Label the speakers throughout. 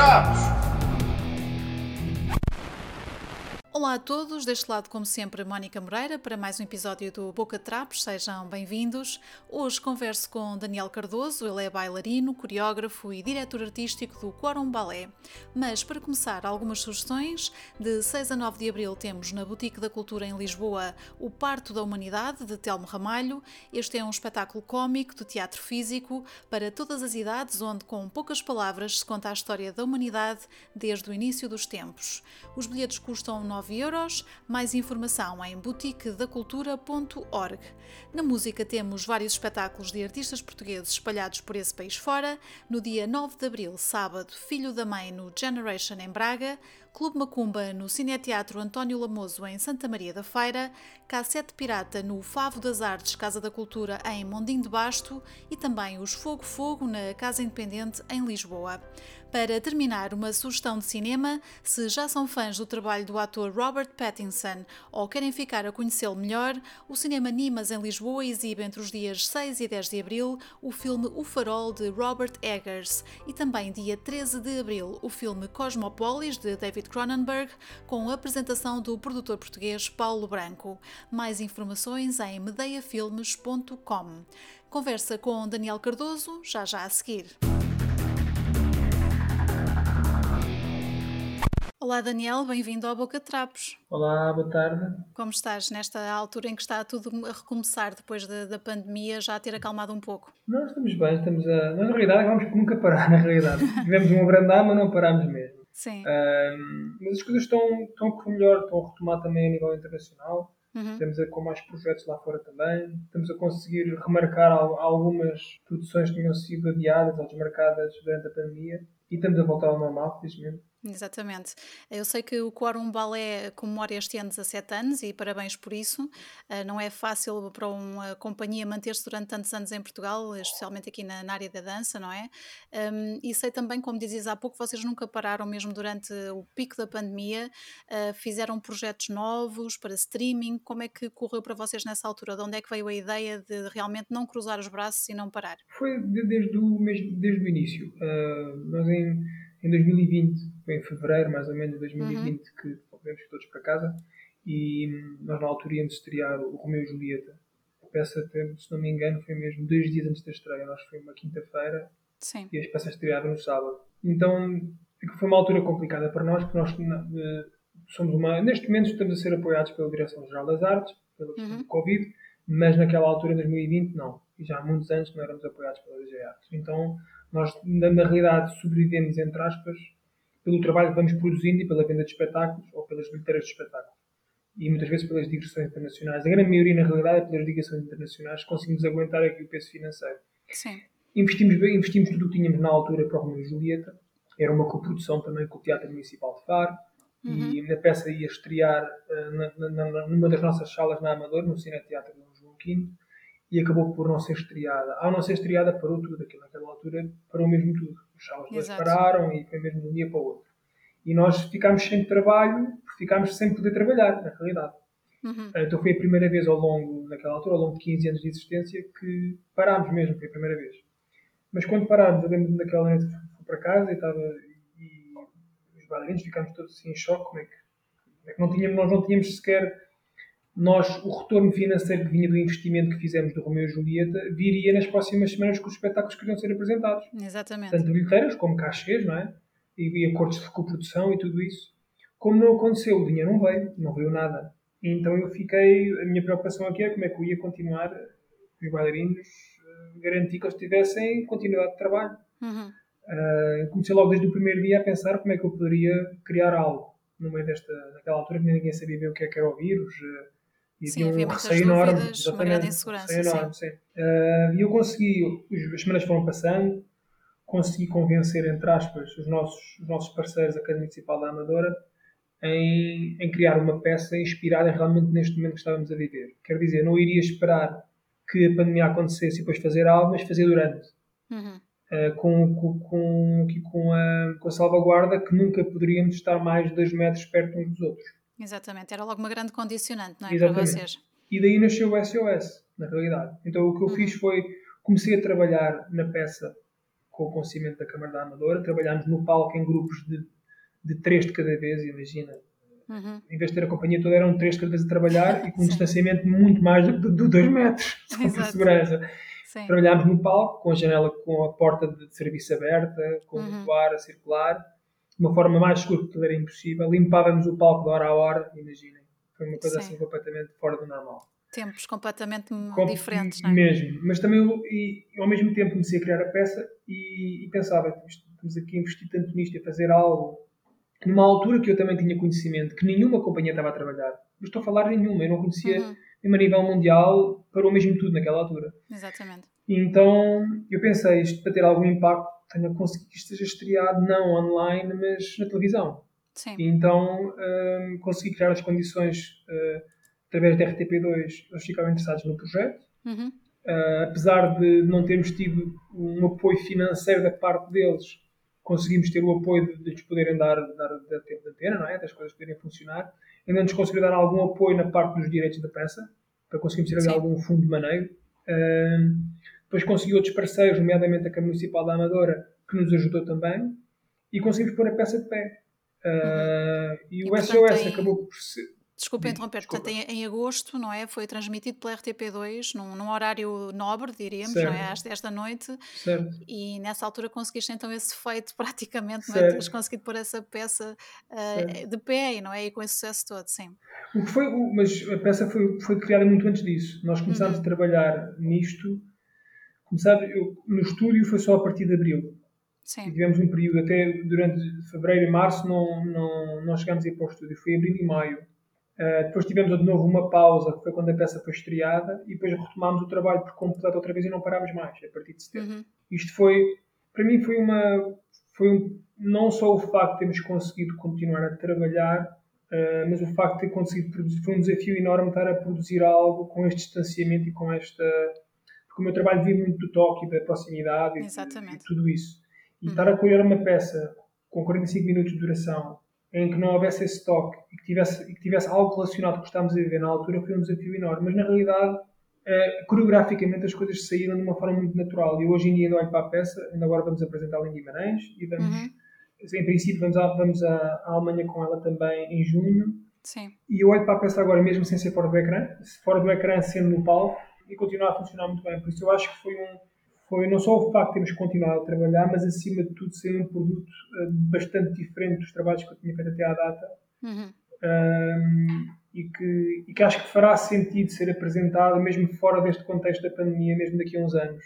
Speaker 1: Trapos!
Speaker 2: Olá a todos, deste lado, como sempre, Mónica Moreira, para mais um episódio do Boca Trapos, sejam bem-vindos. Hoje converso com Daniel Cardoso, ele é bailarino, coreógrafo e diretor artístico do Quorum Ballet. Mas, para começar, algumas sugestões. De 6 a 9 de abril temos na Boutique da Cultura em Lisboa O Parto da Humanidade, de Telmo Ramalho. Este é um espetáculo cómico de teatro físico para todas as idades, onde, com poucas palavras, se conta a história da humanidade desde o início dos tempos. Os bilhetes custam 9 euros. Mais informação em boutiquedacultura.org. Na música temos vários espetáculos de artistas portugueses espalhados por esse país fora. No dia 9 de abril, sábado, Filho da Mãe no Generation em Braga. Clube Macumba no Cineteatro António Lamoso em Santa Maria da Feira, Cassete Pirata no Favo das Artes Casa da Cultura em Mondinho de Basto e também os Fogo Fogo na Casa Independente em Lisboa. Para terminar, uma sugestão de cinema: se já são fãs do trabalho do ator Robert Pattinson ou querem ficar a conhecê-lo melhor, o Cinema Nimas em Lisboa exibe entre os dias 6 e 10 de abril o filme O Farol de Robert Eggers e também dia 13 de abril o filme Cosmopolis de David Cronenberg com a apresentação do produtor português Paulo Branco. Mais informações em medeiafilmes.com. Conversa com Daniel Cardoso já já a seguir. Olá Daniel, bem-vindo ao Boca Trapos.
Speaker 3: Olá, boa tarde.
Speaker 2: Como estás nesta altura em que está tudo a recomeçar depois da, da pandemia, já a ter acalmado um pouco?
Speaker 3: Nós estamos bem, estamos a. Nós, na realidade, vamos nunca parar, na realidade. Tivemos um abrandar, mas não parámos mesmo.
Speaker 2: Sim.
Speaker 3: Um, mas as coisas estão, estão a correr melhor, estão a retomar também a nível internacional.
Speaker 2: Uhum.
Speaker 3: Estamos a, com mais projetos lá fora também. Estamos a conseguir remarcar al- algumas produções que tinham sido adiadas ou desmarcadas durante a pandemia. E estamos a voltar ao normal, felizmente.
Speaker 2: Exatamente. Eu sei que o Quorum Ballet comemora este ano 17 anos e parabéns por isso. Uh, Não é fácil para uma companhia manter-se durante tantos anos em Portugal, especialmente aqui na, área da dança, não é? E sei também, como dizias há pouco, vocês nunca pararam mesmo durante o pico da pandemia, uh, fizeram projetos novos para streaming. Como é que correu para vocês nessa altura? De onde é que veio a ideia de realmente não cruzar os braços e não parar?
Speaker 3: Foi de- desde o, desde o início. Ah, nós em, em 2020, foi em fevereiro mais ou menos de 2020 que voltamos todos para casa e nós na altura íamos estrear o Romeu e Julieta. A peça, se não me engano, foi mesmo dois dias antes da estreia. Nós foi uma quinta-feira e as peças estrearam no sábado. Então foi uma altura complicada para nós, porque nós eh, somos uma. Neste momento estamos a ser apoiados pela Direção-Geral das Artes, pela questão
Speaker 2: Uhum.
Speaker 3: do Covid, mas naquela altura, em 2020, não. E já há muitos anos não éramos apoiados pela DG Artes. Então nós, na, na realidade, sobrevivemos, entre aspas, pelo trabalho que vamos produzindo e pela venda de espetáculos ou pelas bilheteiras de espetáculos. E muitas vezes pelas digressões internacionais. A grande maioria, na realidade, é pelas digressões internacionais que conseguimos aguentar aqui o peso financeiro.
Speaker 2: Sim.
Speaker 3: Investimos, bem, investimos tudo o que tínhamos na altura para o Romeu e Julieta. Era uma coprodução também com o Teatro Municipal de Faro. E a peça ia estrear eh, na, na- na- numa das nossas salas na Amador, no Cine Teatro de Dom João V. E acabou por não ser estreada. Ao não ser estreada, parou tudo. Aquilo, naquela altura, parou mesmo tudo. As salas pararam e foi mesmo de um dia para o outro. E nós ficámos sem trabalho, ficámos sem poder trabalhar, na realidade.
Speaker 2: Uhum.
Speaker 3: Então foi a primeira vez ao longo, naquela altura, ao longo de 15 anos de existência, que parámos mesmo, foi a primeira vez. Mas quando parámos, eu lembro-me daquela noite fui para casa e estava. E os bailarinos ficámos todos assim em choque, como é que, como é que não tínhamos, nós não tínhamos sequer. Nós, o retorno financeiro que vinha do investimento que fizemos do Romeu e Julieta viria nas próximas semanas com os espetáculos que iriam ser apresentados
Speaker 2: Exatamente.
Speaker 3: tanto bilheteiras como cachês, não é? E, e acordos de coprodução e tudo isso. Como não aconteceu, o dinheiro não veio, não veio nada. Então eu fiquei, a minha preocupação aqui é como é que eu ia continuar, os bailarinos, eh, garantir que eles tivessem continuidade de trabalho.
Speaker 2: Uhum.
Speaker 3: Eu comecei logo desde o primeiro dia a pensar como é que eu poderia criar algo no meio desta, naquela altura que ninguém sabia bem o que é que era o vírus. eh, e
Speaker 2: Sim,
Speaker 3: havia um receio enorme.
Speaker 2: dúvidas, uma grande insegurança,
Speaker 3: enorme, sim. Ah, E eu consegui, as semanas foram passando, consegui convencer, entre aspas, os nossos, os nossos parceiros da Academia Municipal da Amadora em, em criar uma peça inspirada realmente neste momento que estávamos a viver. Quer dizer, não iria esperar que a pandemia acontecesse e depois fazer algo, mas fazer durante.
Speaker 2: Uhum.
Speaker 3: Uh, com, com, com, com, a, com a salvaguarda que nunca poderíamos estar mais de 2 metros perto uns dos outros.
Speaker 2: Exatamente, era logo uma grande condicionante, não é?
Speaker 3: Exatamente.
Speaker 2: Para vocês.
Speaker 3: E daí nasceu o SOS, na realidade. Então o que eu
Speaker 2: Uhum.
Speaker 3: fiz foi, comecei a trabalhar na peça com o conhecimento da Câmara da Amadora. Trabalhámos no palco em grupos de, de três de cada vez, imagina. Uhum. Em vez de ter a companhia toda, eram três de cada vez a trabalhar e com um distanciamento muito mais de, de dois metros, só por segurança. Sim. Trabalhámos no palco, com a janela, com a porta de serviço aberta, com uhum. o ar a circular, de uma forma mais que era impossível. Limpávamos o palco de hora a hora, imaginem. Foi uma coisa Sim. assim completamente fora do normal.
Speaker 2: Tempos completamente Com, diferentes, não é?
Speaker 3: Mesmo. Mas também, eu, e, ao mesmo tempo, comecei a criar a peça e, e pensava, estamos aqui a investir tanto nisto, a fazer algo, numa altura que eu também tinha conhecimento, que nenhuma companhia estava a trabalhar. Mas estou a falar de nenhuma, eu não conhecia, uhum. a nível mundial, para o mesmo tudo naquela altura.
Speaker 2: Exatamente.
Speaker 3: Então, eu pensei, isto para ter algum impacto, tenho conseguido que esteja estreado, não online, mas na televisão.
Speaker 2: Sim.
Speaker 3: E então, um, consegui criar as condições... Uh, através da RTP2, eles ficaram interessados no projeto.
Speaker 2: Uhum.
Speaker 3: Uh, apesar de não termos tido um apoio financeiro da parte deles, conseguimos ter o apoio de, de lhes poderem dar, dar, dar tempo de antena, não é? das coisas poderem funcionar. Ainda nos conseguiram dar algum apoio na parte dos direitos da peça, para conseguirmos ter Sim. algum fundo de maneiro. Uh, depois consegui outros parceiros, nomeadamente a Câmara Municipal da Amadora, que nos ajudou também, e conseguimos pôr a peça de pé. Uh, uhum. E, e o SOS tem... acabou por ser
Speaker 2: Desculpa interromper, portanto, em, em, agosto, não é? Foi transmitido pela RTP2 num, num horário nobre, diríamos, certo. não é? Às 10 da noite.
Speaker 3: Certo.
Speaker 2: E nessa altura conseguiste então esse feito praticamente, certo. não é? Teres conseguido pôr essa peça uh, de pé, não é? E com esse sucesso todo, sim.
Speaker 3: O que foi, mas a peça foi, foi criada muito antes disso. Nós começámos uhum. a trabalhar nisto, começámos, eu, no estúdio foi só a partir de abril.
Speaker 2: Sim.
Speaker 3: E tivemos um período até durante fevereiro e março não, não, não chegámos a ir para o estúdio. Foi abril e maio Uh, depois tivemos de novo uma pausa, que foi quando a peça foi estreada, e depois retomámos o trabalho por completo outra vez e não parámos mais, a partir de setembro. Uhum. Isto foi, para mim, foi uma. Foi um, não só o facto de termos conseguido continuar a trabalhar, uh, mas o facto de ter conseguido produzir. Foi um desafio enorme estar a produzir algo com este distanciamento e com esta. O meu trabalho vive muito do toque da proximidade e, e, tudo isso. E uhum. estar a colher uma peça com 45 minutos de duração em que não houvesse esse toque e que tivesse, e que tivesse algo relacionado com o que estávamos a viver na altura foi um desafio enorme. Mas na realidade, eh, coreograficamente, as coisas saíram de uma forma muito natural. E hoje em dia, ainda olho para a peça, ainda agora vamos apresentá-la em Guimarães e vamos, uhum. em princípio, vamos, à, vamos à, à, Alemanha com ela também em junho.
Speaker 2: Sim.
Speaker 3: E eu olho para a peça agora, mesmo sem ser fora do ecrã, fora do ecrã, sendo no palco, e continua a funcionar muito bem. Por isso, eu acho que foi um foi não só o facto de termos continuado a trabalhar, mas acima de tudo ser um produto uh, bastante diferente dos trabalhos que eu tinha feito até à data.
Speaker 2: Uhum.
Speaker 3: Um, e, que, e que acho que fará sentido ser apresentado mesmo fora deste contexto da pandemia, mesmo daqui a uns anos.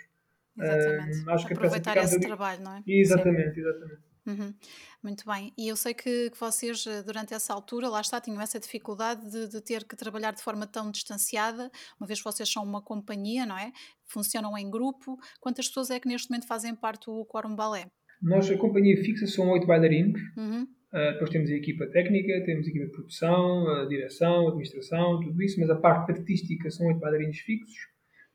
Speaker 2: Exatamente. Um, acho Aproveitar que esse ali... trabalho, não é?
Speaker 3: Exatamente, Sim. exatamente.
Speaker 2: Uhum. Muito bem. E eu sei que, que, vocês, eh, durante essa altura, lá está, tinham essa dificuldade de, de, ter que trabalhar de forma tão distanciada, uma vez que vocês são uma companhia, não é? Funcionam em grupo. Quantas pessoas é que neste momento fazem parte do Quórum Balé?
Speaker 3: Nós, a companhia fixa, são oito bailarinos.
Speaker 2: Uhum.
Speaker 3: Uh, depois temos a equipa técnica, temos a equipa de produção, a direção, a administração, tudo isso, mas a parte artística são oito bailarinos fixos,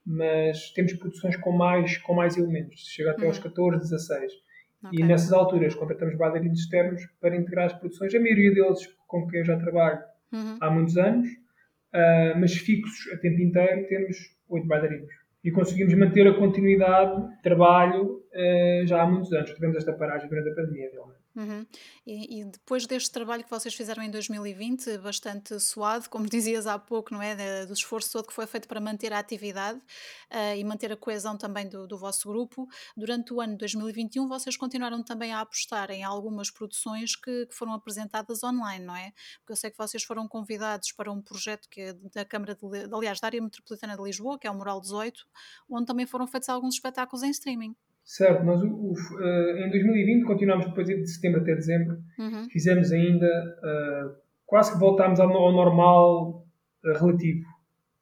Speaker 3: mas temos produções com mais, com mais elementos, chega até uhum. aos 14, 16. Okay. E nessas alturas contratamos bailarinos externos para integrar as produções. A maioria deles com quem eu já trabalho
Speaker 2: uhum.
Speaker 3: há muitos anos, uh, mas fixos a tempo inteiro temos oito bailarinos. E conseguimos manter a continuidade de trabalho uh, já há muitos anos. Tivemos esta paragem durante a pandemia, realmente.
Speaker 2: Uhum. E, e, depois deste trabalho que vocês fizeram em 2020, bastante suado, como dizias há pouco, não é? do esforço todo que foi feito para manter a atividade uh, e manter a coesão também do, do, vosso grupo, durante o ano de 2021 vocês continuaram também a apostar em algumas produções que, que, foram apresentadas online, não é? Porque eu sei que vocês foram convidados para um projeto que é da Câmara, de, aliás, da Área Metropolitana de Lisboa, que é o Mural 18, onde também foram feitos alguns espetáculos em streaming.
Speaker 3: Certo, o, uh, em 2020 continuámos depois de setembro até dezembro.
Speaker 2: Uhum.
Speaker 3: Fizemos ainda, uh, quase que voltámos ao, ao normal uh, relativo.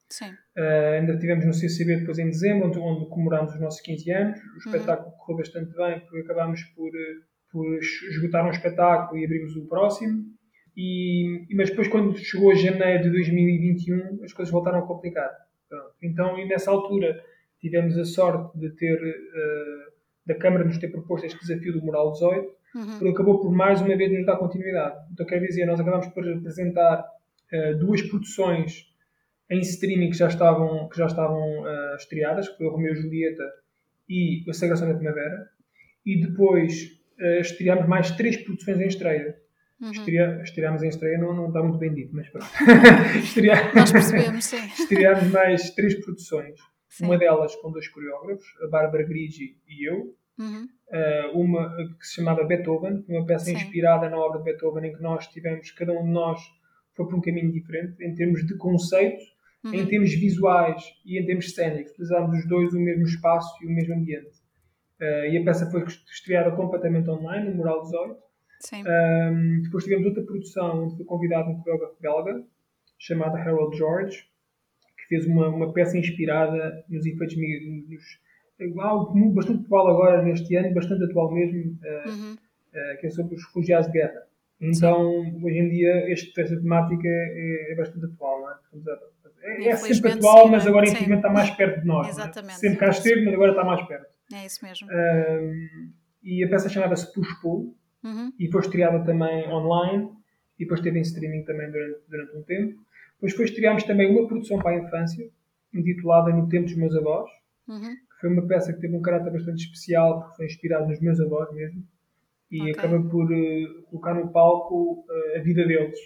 Speaker 2: Sim.
Speaker 3: ainda tivemos no CCB depois em dezembro, onde, onde comemorámos os nossos 15 anos. O uhum. espetáculo uhum. correu bastante bem, porque acabámos por, por esgotar um espetáculo e abrimos o próximo. E, mas depois, quando chegou a janeiro de 2021, as coisas voltaram a complicar. Então, e nessa altura, tivemos a sorte de ter da Câmara nos ter proposto este desafio do Mural 18, uhum. porque acabou por mais uma vez nos dar continuidade. Então, quer dizer, nós acabamos por apresentar uh, duas produções em streaming que já estavam, que já estavam uh, estreadas, que foi o Romeu e Julieta e a Sagração da Primavera, e depois uh, estreámos mais três produções em estreia. Uhum. Estreámos em estreia não, não está muito bem dito, mas pronto.
Speaker 2: estrear, Nós percebemos, sim.
Speaker 3: estreámos mais três produções. Sim. Uma delas com dois coreógrafos, a Bárbara Grigi e eu. Uhum. Uh, uma que se chamava Beethoven, uma peça sim. inspirada na obra de Beethoven, em que nós tivemos, cada um de nós foi por um caminho diferente, em termos de conceito, uhum. em termos visuais e em termos cênicos. Utilizámos os dois o mesmo espaço e o mesmo ambiente. Uh, e a peça foi estreada completamente online, no Mural 18. Um, depois tivemos outra produção onde foi convidado um coreógrafo belga chamado Harold George, que fez uma, uma peça inspirada nos efeitos nos, algo bastante atual agora neste ano, bastante atual mesmo, uh, uhum. uh, que é sobre os refugiados de guerra. Então, Sim. hoje em dia, este, esta temática é, é bastante atual, não é? É, é sempre atual, mas agora infelizmente está mais perto de nós. É? Exatamente. É? Sempre cá esteve, mas agora está mais perto.
Speaker 2: É isso mesmo.
Speaker 3: Um, e a peça chamava-se Push Pull uhum. e foi estreada também online e depois teve em streaming também durante, durante um tempo. Depois foi estreámos também uma produção para a infância, intitulada No Tempo dos Meus Avós, uhum. que foi uma peça que teve um caráter bastante especial, porque foi inspirada nos meus avós mesmo, e okay. acaba por uh, colocar no palco uh, a vida deles.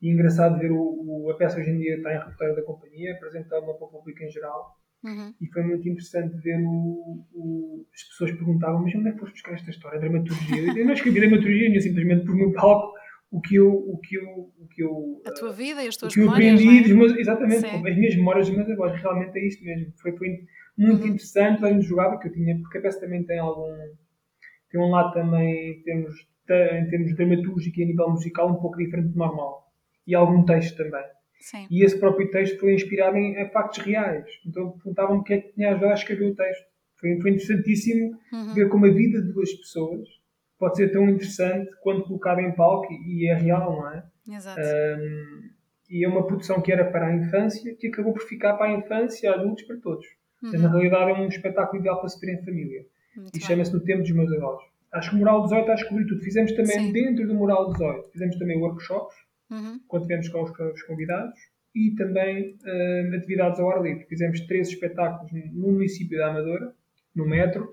Speaker 3: E é engraçado ver o, o, a peça hoje em dia está em repertório da companhia, apresentada para o público em geral. Uhum. E foi muito interessante ver o, o, as pessoas perguntavam, mas onde é que foste buscar esta história? A dramaturgia? Eu não escrevi dramaturgia, eu simplesmente por no palco o que eu. O que eu, o que eu
Speaker 2: a tua vida e as tuas
Speaker 3: o que
Speaker 2: memórias.
Speaker 3: Aprendi, é? meus, exatamente, Sim. as minhas memórias dos meus avós. Realmente é isto mesmo. Foi, foi muito uhum. interessante, de jogava que eu tinha, porque a peça também tem algum. Tem um lado também, em termos, em termos dramatúrgico e a nível musical, um pouco diferente do normal. E algum texto também. Sim. E esse próprio texto foi inspirado em, em factos reais. Então perguntavam-me o que é que tinha ajudado a escrever o texto. Foi, foi interessantíssimo uhum. ver como a vida de duas pessoas pode ser tão interessante quando colocada em palco e é real, não é?
Speaker 2: Exato.
Speaker 3: Um, e é uma produção que era para a infância que acabou por ficar para a infância, adultos, para todos. Uhum. Na realidade é um espetáculo ideal para se ver em família. Muito e chama-se No Tempo dos Meus Avós. Acho que o Moral 18 acho que cobriu tudo. Fizemos também Sim. dentro do Moral 18, fizemos também workshops uhum. quando tivemos com os, convidados, e também uh, atividades ao ar livre. Fizemos três espetáculos no município da Amadora, no metro,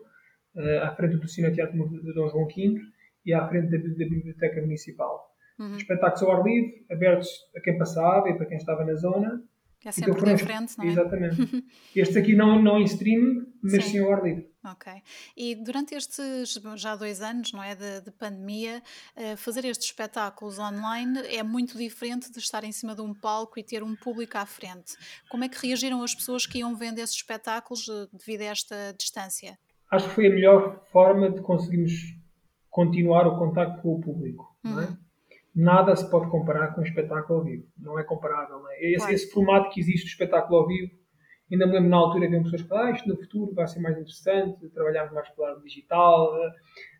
Speaker 3: uh, à frente do Cine Teatro de Dom João V e à frente da, da Biblioteca Municipal. Uhum. Espetáculos ao ar livre, abertos a quem passava e para quem estava na zona.
Speaker 2: É sempre então, diferente, não é?
Speaker 3: Exatamente. Estes aqui não, não em streaming, mas sim. sim ao ar livre.
Speaker 2: Ok. E durante estes já dois anos, não é, de, de, pandemia, eh, fazer estes espetáculos online é muito diferente de estar em cima de um palco e ter um público à frente. Como é que reagiram as pessoas que iam vendo esses espetáculos eh, devido a esta distância?
Speaker 3: Acho que foi a melhor forma de conseguirmos continuar o contacto com o público, uhum. é? Uhum. Nada se pode comparar com um espetáculo ao vivo. Não é comparável. Não é? Esse, esse formato que existe do espetáculo ao vivo Ainda me lembro na altura que pessoas que falavam, ah, isto no futuro vai ser mais interessante, trabalharmos mais pelo lado digital.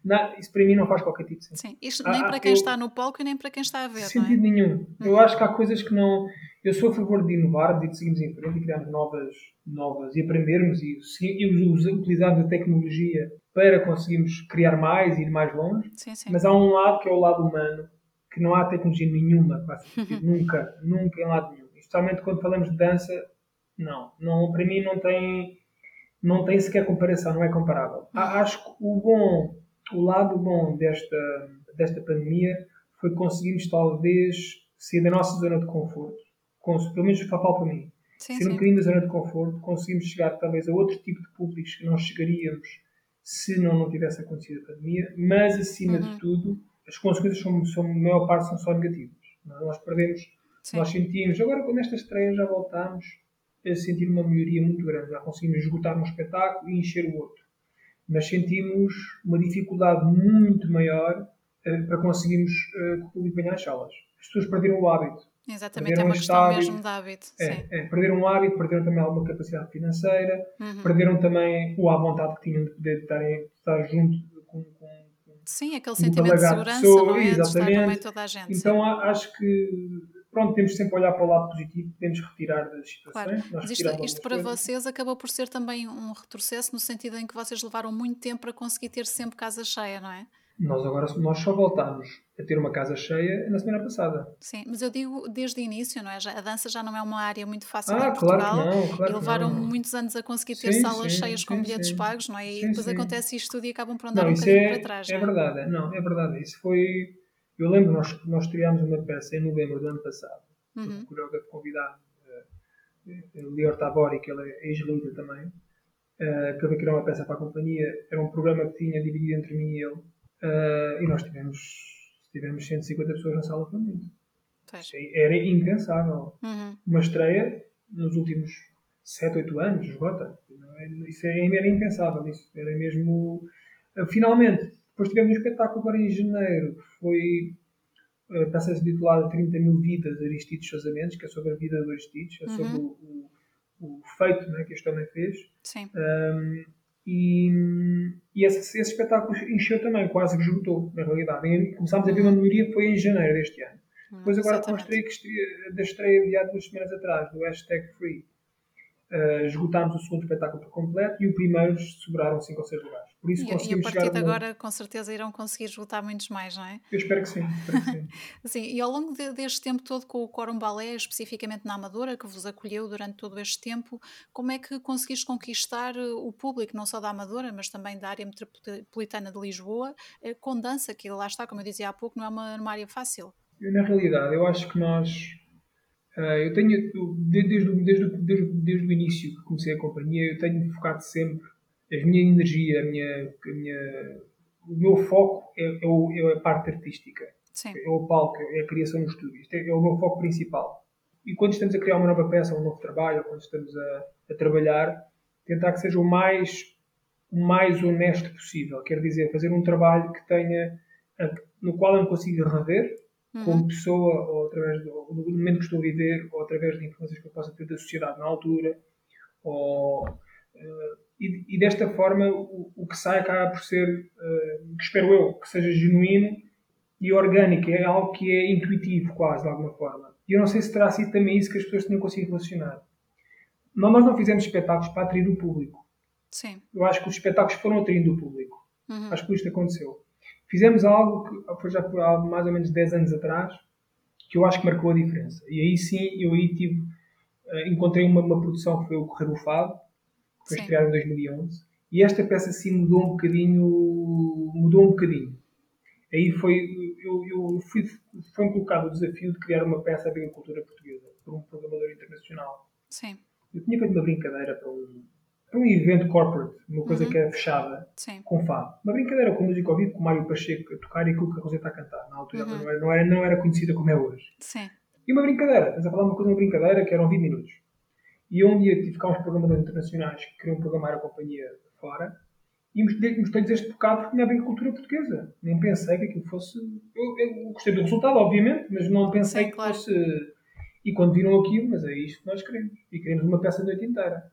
Speaker 3: Não, isso para mim não faz qualquer tipo de
Speaker 2: sentido. Sim, isto nem para quem eu, está no palco e nem para quem está a ver.
Speaker 3: Sentido
Speaker 2: é?
Speaker 3: nenhum. Uhum. Eu acho que há coisas que não. Eu sou a favor de inovar, de seguirmos em frente e criarmos novas, novas e aprendermos e, e utilizarmos a tecnologia para conseguirmos criar mais e ir mais longe.
Speaker 2: Sim, sim.
Speaker 3: Mas há um lado que é o lado humano, que não há tecnologia nenhuma para nunca, nunca em lado nenhum. Especialmente quando falamos de dança, não, não, para mim não tem, não tem sequer comparação, não é comparável. Acho que o bom, o lado bom desta, desta pandemia foi conseguirmos talvez sair da nossa zona de conforto, pelo menos falo para mim, sim, sim. um bocadinho da zona de conforto, conseguimos chegar talvez a outro tipo de públicos que nós chegaríamos se não, não tivesse acontecido a pandemia, mas acima uhum. de tudo as consequências são, são, a maior parte são só negativas. Nós perdemos, sim. nós sentimos, agora com esta estreia já voltamos, a sentir uma melhoria muito grande. Já conseguimos esgotar um espetáculo e encher o outro. Mas sentimos uma dificuldade muito maior uh, para conseguirmos uh, que o público venha às salas. As pessoas perderam o hábito.
Speaker 2: Exatamente, perderam é uma questão hábito, mesmo de hábito.
Speaker 3: É, é, perderam o hábito, perderam também alguma capacidade financeira, uhum. perderam também o à vontade que tinham de poder estar, estar junto com, com
Speaker 2: Sim, aquele sentimento de segurança, pessoa, não é?
Speaker 3: Exatamente.
Speaker 2: De estar também toda a gente.
Speaker 3: Então sim. acho que pronto, temos sempre a olhar para o lado positivo, podemos retirar das situações.
Speaker 2: Claro. Mas isto, isto para coisas. vocês acabou por ser também um retrocesso no sentido em que vocês levaram muito tempo para conseguir ter sempre casa cheia, não é?
Speaker 3: Nós agora nós só voltámos a ter uma casa cheia na semana passada.
Speaker 2: Sim, mas eu digo desde o início, não é? Já, a dança já não é uma área muito fácil
Speaker 3: Ah,
Speaker 2: em
Speaker 3: claro que
Speaker 2: Portugal
Speaker 3: não, claro
Speaker 2: e levaram
Speaker 3: não.
Speaker 2: muitos anos a conseguir ter
Speaker 3: Sim,
Speaker 2: salas
Speaker 3: sim,
Speaker 2: cheias com
Speaker 3: sim,
Speaker 2: bilhetes
Speaker 3: sim.
Speaker 2: pagos, não é? E depois acontece isto tudo e acabam por andar
Speaker 3: Não,
Speaker 2: um bocadinho
Speaker 3: é,
Speaker 2: para trás,
Speaker 3: é
Speaker 2: é?
Speaker 3: verdade. Não, é verdade. Isso foi. Eu lembro, nós, nós estreámos uma peça em novembro do ano passado.
Speaker 2: Uhum.
Speaker 3: O coreógrafo convidado, uh, Lior Tabori, que ele é ex-líder também, uh, que ele criar uma peça para a companhia. Era um programa que tinha dividido entre mim e ele. Uh, e nós tivemos, tivemos 150 pessoas na sala.
Speaker 2: Pois.
Speaker 3: Isso Era impensável.
Speaker 2: Uhum.
Speaker 3: Uma estreia nos últimos 7, 8 anos, esgota. É? Isso era, era impensável. Isso era mesmo. Finalmente, depois tivemos um espetáculo agora em janeiro, que foi a peça titulada 30 mil vidas, Aristides Casamentos, que é sobre a vida do Aristides, é sobre
Speaker 2: Uhum.
Speaker 3: o, o, o feito né, que este homem fez.
Speaker 2: Sim.
Speaker 3: Um, e e esse, esse espetáculo encheu também, quase que esgotou, na realidade. E começámos a ver uma melhoria, foi em janeiro deste ano. Depois agora
Speaker 2: Exatamente.
Speaker 3: estreia, que estreia, da estreia de há duas semanas atrás, do hashtag Free, uh, esgotámos o segundo espetáculo por completo e o primeiro sobraram 5 ou 6 lugares. Por isso
Speaker 2: E, e a
Speaker 3: conseguimos
Speaker 2: partir de agora, com certeza, irão conseguir esgotar muitos mais, não é?
Speaker 3: Eu espero que sim. Espero que sim.
Speaker 2: Sim, e ao longo de- deste tempo todo com o Quórum Balé, especificamente na Amadora, que vos acolheu durante todo este tempo, como é que conseguiste conquistar eh, o público, não só da Amadora, mas também da área metropolitana de Lisboa, eh, com dança, que lá está, como eu dizia há pouco, não é uma, uma área fácil.
Speaker 3: Eu, na realidade, eu acho que nós. Ah, eu tenho, desde, o- desde, desde, desde o início que comecei a companhia, eu tenho focado sempre a minha energia, a minha, a minha, o meu foco é, é, o- é a parte artística,
Speaker 2: Sim,
Speaker 3: é o palco, é a criação no estúdio. Isto é, é o meu foco principal. E quando estamos a criar uma nova peça, um novo trabalho, ou quando estamos a, a trabalhar, tentar que seja o mais, o mais honesto possível. Quer dizer, fazer um trabalho que tenha, no qual eu me consiga rever, como pessoa, ou através do, do momento que estou a viver, ou através de informações que eu possa ter da sociedade na altura, ou, eh, e, e desta forma o, o que sai acaba por ser, eh, que espero eu, que seja genuíno e orgânico, é algo que é intuitivo quase, de alguma forma. E eu não sei se terá sido também isso que as pessoas tinham conseguido relacionar. Não, nós não fizemos espetáculos para atrair o público.
Speaker 2: sim.
Speaker 3: Eu acho que os espetáculos foram atraindo o público.
Speaker 2: Uhum.
Speaker 3: Acho que isto aconteceu. Fizemos algo que foi já por há mais ou menos 10 anos atrás, que eu acho que marcou a diferença. E aí sim, eu aí tive, eh, encontrei uma, uma produção que foi o Correr o Fado, que foi
Speaker 2: Sim.
Speaker 3: estreada em 2011, e esta peça sim mudou um bocadinho, mudou um bocadinho. Aí foi, eu, eu fui, foi colocado o desafio de criar uma peça de agricultura portuguesa, por um programador internacional.
Speaker 2: Sim,
Speaker 3: Eu tinha feito uma brincadeira para um, para um evento corporate, uma coisa
Speaker 2: Uhum.
Speaker 3: que era fechada,
Speaker 2: sim.
Speaker 3: com fado. Uma brincadeira com música ao vivo, com o Mário Pacheco a tocar e com o que a Roseta a cantar. Na altura
Speaker 2: Uhum.
Speaker 3: não, era, não, era, não era conhecida como é hoje.
Speaker 2: Sim,
Speaker 3: E uma brincadeira, estamos a falar de uma coisa, uma brincadeira que eram 20 minutos. E um dia tive cá uns programadores internacionais que queriam programar a companhia fora e mostrei- mostrei-lhes este bocado porque tinha a ver com a cultura portuguesa. Nem pensei que aquilo fosse. Eu, eu gostei do resultado, obviamente, mas não pensei
Speaker 2: Sim,
Speaker 3: que
Speaker 2: claro.
Speaker 3: fosse. E quando viram aquilo, mas é isto que nós queremos. E queremos uma peça de noite inteira.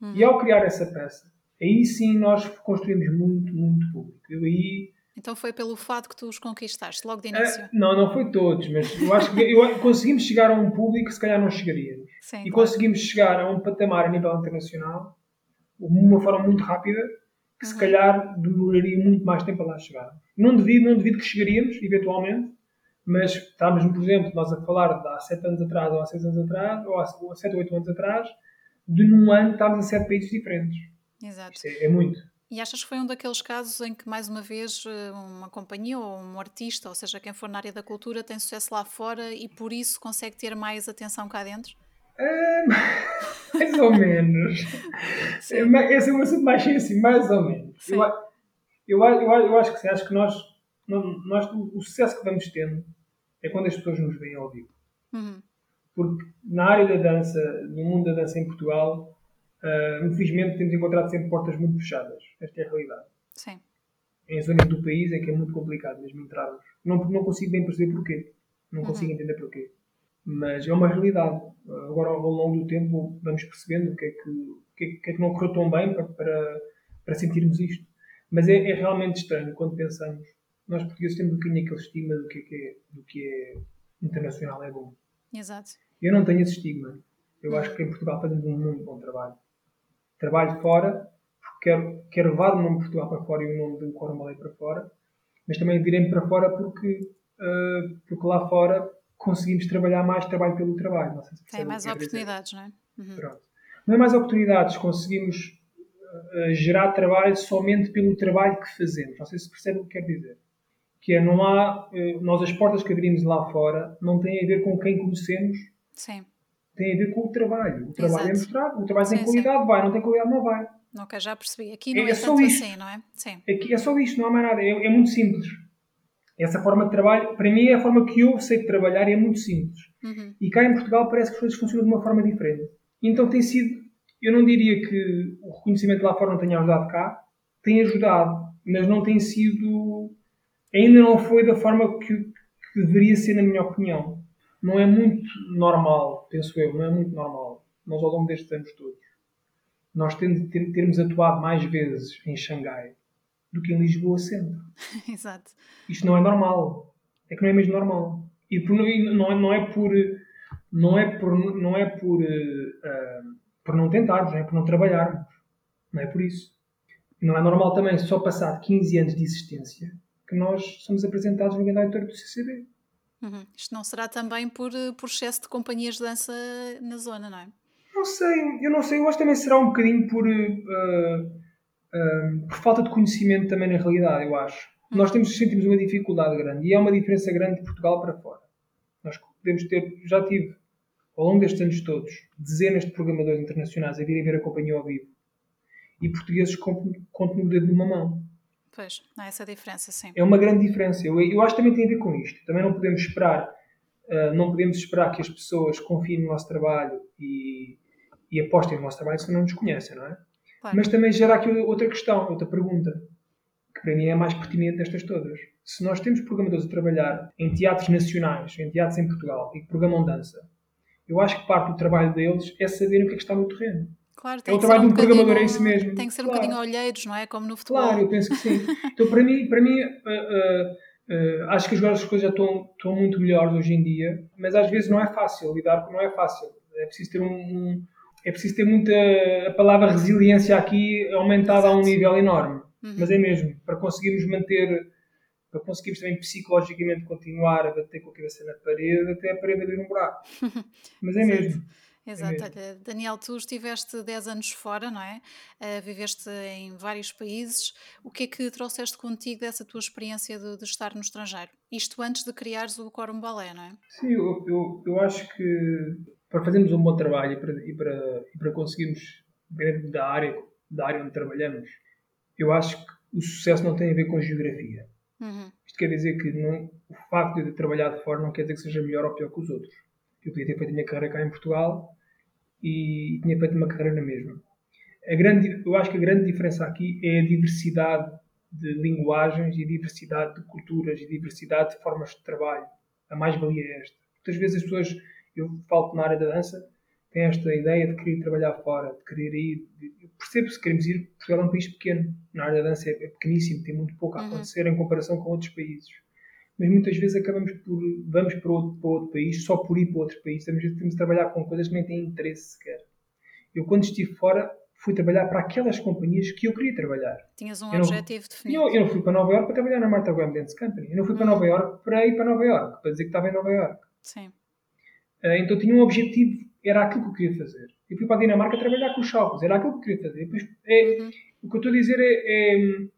Speaker 2: Uhum.
Speaker 3: E ao criar essa peça, aí sim nós construímos muito, muito público. Eu aí.
Speaker 2: Então foi pelo fado que tu os conquistaste, logo de início.
Speaker 3: ah, não, não foi todos, mas eu acho que eu, conseguimos chegar a um público que se calhar não chegaríamos.
Speaker 2: Sim,
Speaker 3: E
Speaker 2: claro.
Speaker 3: conseguimos chegar a um patamar a nível internacional de uma forma muito rápida que se
Speaker 2: Uhum.
Speaker 3: calhar demoraria muito mais tempo a lá chegar. Não devido, não devido que chegaríamos, eventualmente, mas estávamos, por exemplo, nós a falar de há 7 anos atrás, ou há 6 anos atrás, ou há 7 ou 8 anos atrás, de num ano estávamos em 7 países diferentes.
Speaker 2: Exato.
Speaker 3: É, é muito.
Speaker 2: E achas que foi um daqueles casos em que, mais uma vez, eh, uma companhia ou um artista, ou seja, quem for na área da cultura, tem sucesso lá fora e por isso consegue ter mais atenção cá dentro?
Speaker 3: Ah, mais ou menos. Mas Esse é um assunto mais assim, mais ou menos.
Speaker 2: Sim.
Speaker 3: Eu, eu, eu, eu acho que sim, acho que nós, nós, o o sucesso que vamos tendo é quando as pessoas nos veem ao vivo.
Speaker 2: Uhum.
Speaker 3: Porque na área da dança, no mundo da dança em Portugal, ah, infelizmente temos encontrado sempre portas muito fechadas. Esta é a realidade.
Speaker 2: Sim.
Speaker 3: Em zonas do país em que é muito complicado mesmo entrarmos. Não, não consigo bem perceber porquê. Não consigo entender porquê. Mas é uma realidade. Agora, ao longo do tempo, vamos percebendo o que é que, o que, é que- é que não correu tão bem para, para, para sentirmos isto. Mas é, é realmente estranho quando pensamos. Nós portugueses temos um bocadinho aquele estigma do que é, que é, do que é internacional é bom.
Speaker 2: Exato.
Speaker 3: Eu não tenho esse estigma. Eu acho que em Portugal fazemos um muito bom trabalho. Trabalho fora, porque quero, quero levar o nome de Portugal para fora e o nome do Coron Ballet para fora. mas também virei para fora porque, uh, porque lá fora conseguimos trabalhar mais trabalho pelo trabalho. Não sei
Speaker 2: se Tem mais oportunidades, dizer. não é?
Speaker 3: Uhum. Pronto. Não é mais oportunidades, conseguimos uh, gerar trabalho somente pelo trabalho que fazemos. Não sei se percebe o que quer dizer. Que é, não há, nós as portas que abrimos lá fora não têm a ver com quem conhecemos,
Speaker 2: Sim.
Speaker 3: tem a ver com o trabalho. O trabalho é Exato. é mostrado, o trabalho sim, tem qualidade, sim. vai, não tem qualidade, não vai.
Speaker 2: Ok, já percebi. Aqui não é, é, é tanto isto. assim, não é?
Speaker 3: Sim. Aqui é só isto, não há mais nada. É, é, muito simples. Essa forma de trabalho, para mim, é a forma que eu sei de trabalhar e é muito simples.
Speaker 2: Uhum.
Speaker 3: E cá em Portugal parece que as coisas funcionam de uma forma diferente. Então tem sido, eu não diria que o reconhecimento lá fora não tenha ajudado cá, tem ajudado, mas não tem sido, ainda não foi da forma que, que deveria ser, na minha opinião. Não é muito normal, penso eu, não é muito normal, nós ao longo destes anos todos nós termos atuado mais vezes em Xangai do que em Lisboa centro.
Speaker 2: Exato.
Speaker 3: Isto não é normal. É que não é mesmo normal. E por, não, é, não é por não é por não é por, uh, por não tentarmos, não é por não trabalharmos. Não é por isso. Não é normal também só passar 15 anos de existência que nós somos apresentados no grande auditório do CCB.
Speaker 2: Uhum. Isto não será também por, por excesso de companhias de dança na zona, não é?
Speaker 3: Não sei, eu não sei, eu acho que também será um bocadinho por, uh, uh, por falta de conhecimento também na realidade, eu acho. Hum. Nós temos, sentimos uma dificuldade grande e é uma diferença grande de Portugal para fora. Nós podemos ter, já tive, ao longo destes anos todos, dezenas de programadores internacionais a virem ver a companhia ao vivo e portugueses contam no dedo de uma mão.
Speaker 2: Pois, há essa diferença, sim.
Speaker 3: É uma grande diferença. Eu, eu acho que também tem a ver com isto. Também não podemos esperar, uh, não podemos esperar que as pessoas confiem no nosso trabalho e, e apostem no nosso trabalho se não nos conhecem, não é? Claro. Mas também gera aqui outra questão, outra pergunta, que para mim é a mais pertinente destas todas. Se nós temos programadores a trabalhar em teatros nacionais, em teatros em Portugal, e que programam dança, eu acho que parte do trabalho deles é saber o que é que está no terreno.
Speaker 2: Claro,
Speaker 3: é o trabalho um de um programador, é isso mesmo.
Speaker 2: Tem que ser
Speaker 3: claro.
Speaker 2: um bocadinho olheiros, não é? Como no futebol.
Speaker 3: Claro, eu penso que sim. então, para mim, para mim uh, uh, uh, acho que agora as coisas já estão, estão muito melhores hoje em dia, mas às vezes não é fácil lidar, porque não é fácil. É preciso ter um, um é preciso ter muita. A palavra resiliência aqui aumentada a um nível enorme. Uhum. Mas é mesmo, para conseguirmos manter, para conseguirmos também psicologicamente continuar a bater com a cabeça na parede, até a parede abrir um buraco. Mas é mesmo.
Speaker 2: Exato. Olha, Daniel, tu estiveste 10 anos fora, não é? Uh, viveste em vários países. O que é que trouxeste contigo dessa tua experiência de, de estar no estrangeiro? Isto antes de criares o Quorum Balé, não é?
Speaker 3: Sim, eu, eu, eu acho que para fazermos um bom trabalho e para, e para, e para conseguirmos, dentro da área, da área onde trabalhamos, eu acho que o sucesso não tem a ver com geografia.
Speaker 2: Uhum.
Speaker 3: Isto quer dizer que não, o facto de eu ter trabalhado fora não quer dizer que seja melhor ou pior que os outros. Eu podia ter feito a minha carreira cá em Portugal e, tinha feito uma carreira na mesma. A grande, eu acho que a grande diferença aqui é a diversidade de linguagens e a diversidade de culturas e a diversidade de formas de trabalho. A mais-valia é esta. Muitas vezes as pessoas eu falo na área da dança tem esta ideia de querer trabalhar fora, de querer ir. Eu percebo se queremos ir, Portugal é um país pequeno, na área da dança é, é pequeníssimo, tem muito pouco a uhum. acontecer uhum. em comparação com outros países. Mas muitas vezes acabamos por. vamos para outro, para outro país só por ir para outro país. Às vezes temos de trabalhar com coisas que nem têm interesse sequer. Eu, quando estive fora, fui trabalhar para aquelas companhias que eu queria trabalhar.
Speaker 2: Tinhas um eu objetivo
Speaker 3: não,
Speaker 2: definido.
Speaker 3: Eu, eu, não fui para Nova York para trabalhar na Martha Graham Dance Company. Eu não fui para uhum. Nova York para ir para Nova York, para dizer que estava em Nova York.
Speaker 2: Sim.
Speaker 3: Uh, então tinha um objetivo, era aquilo que eu queria fazer. Eu fui para a Dinamarca trabalhar com os Schalkes, era aquilo que eu queria fazer. Depois, é, uhum. O que eu estou a dizer é, é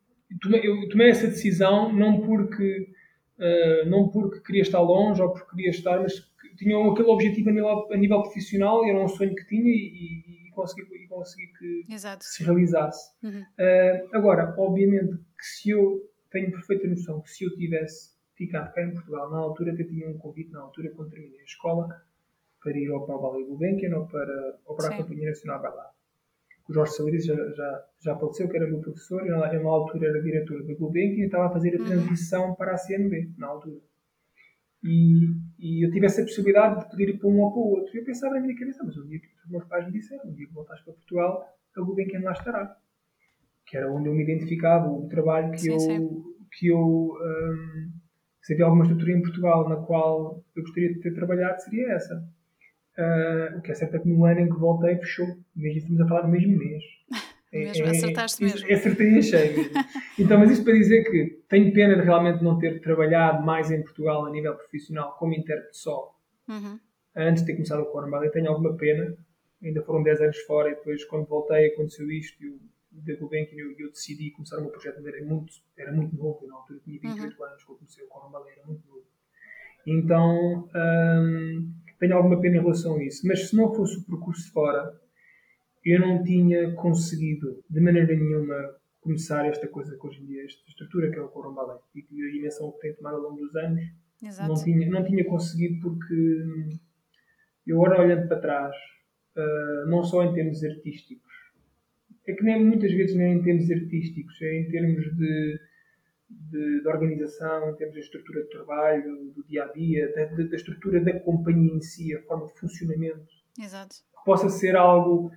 Speaker 3: eu tomei essa decisão não porque, uh, não porque queria estar longe ou porque queria estar, mas tinha aquele objetivo a nível, a nível profissional, era um sonho que tinha e, e, consegui, e consegui que
Speaker 2: Exato.
Speaker 3: se realizasse.
Speaker 2: Uhum.
Speaker 3: Uh, agora, obviamente que se eu tenho perfeita noção que se eu tivesse ficado cá em Portugal, na altura até tinha um convite, na altura quando terminei a escola, para ir ou para o Ballet Gulbenkian ou para, ou para a Companhia Nacional Ballet. O Jorge Salariz já, já, já faleceu, que era meu professor, e na, na altura era diretor da Gulbenkian e estava a fazer a uhum. transição para a CNB, na altura. E, e, eu tive essa possibilidade de poder ir para um ou para o outro. E eu pensava na minha cabeça, mas um dia que os meus pais me disseram, um dia que voltaste para Portugal, a Gulbenkian lá estará. Que era onde eu me identificava, o trabalho que sim, eu, sim. Que eu um, se havia alguma estrutura em Portugal na qual eu gostaria de ter trabalhado, seria essa. Uh, o que é certo é que no ano em que voltei fechou. Mesmo estamos a falar do mesmo mês.
Speaker 2: Mesmo, é, acertaste
Speaker 3: é,
Speaker 2: mesmo.
Speaker 3: É, acertei em cheio. então, mas isto para dizer que tenho pena de realmente não ter trabalhado mais em Portugal a nível profissional como intérprete só. Uhum. Antes de ter começado o Quorum Ballet, tenho alguma pena. Ainda foram 10 anos fora e depois, quando voltei, aconteceu isto. Eu, da Gulbenkian, eu, eu decidi começar o meu projeto. Era muito, era muito novo, eu, na altura tinha 28 uhum. anos quando comecei o Quorum Ballet, era muito novo. Então, hum, tenho alguma pena em relação a isso. Mas se não fosse o percurso fora, eu não tinha conseguido de maneira nenhuma começar esta coisa que hoje em dia, esta estrutura que é o Quorum Ballet e a dimensão que tem tomado ao longo dos anos. Exato. Não tinha, não tinha conseguido porque eu agora olhando para trás, uh, não só em termos artísticos, é que nem muitas vezes nem em termos artísticos, é em termos de, de, de organização, em termos de estrutura de trabalho, do dia a dia, da, da, estrutura da companhia em si, a forma de funcionamento.
Speaker 2: Exato.
Speaker 3: Que possa ser algo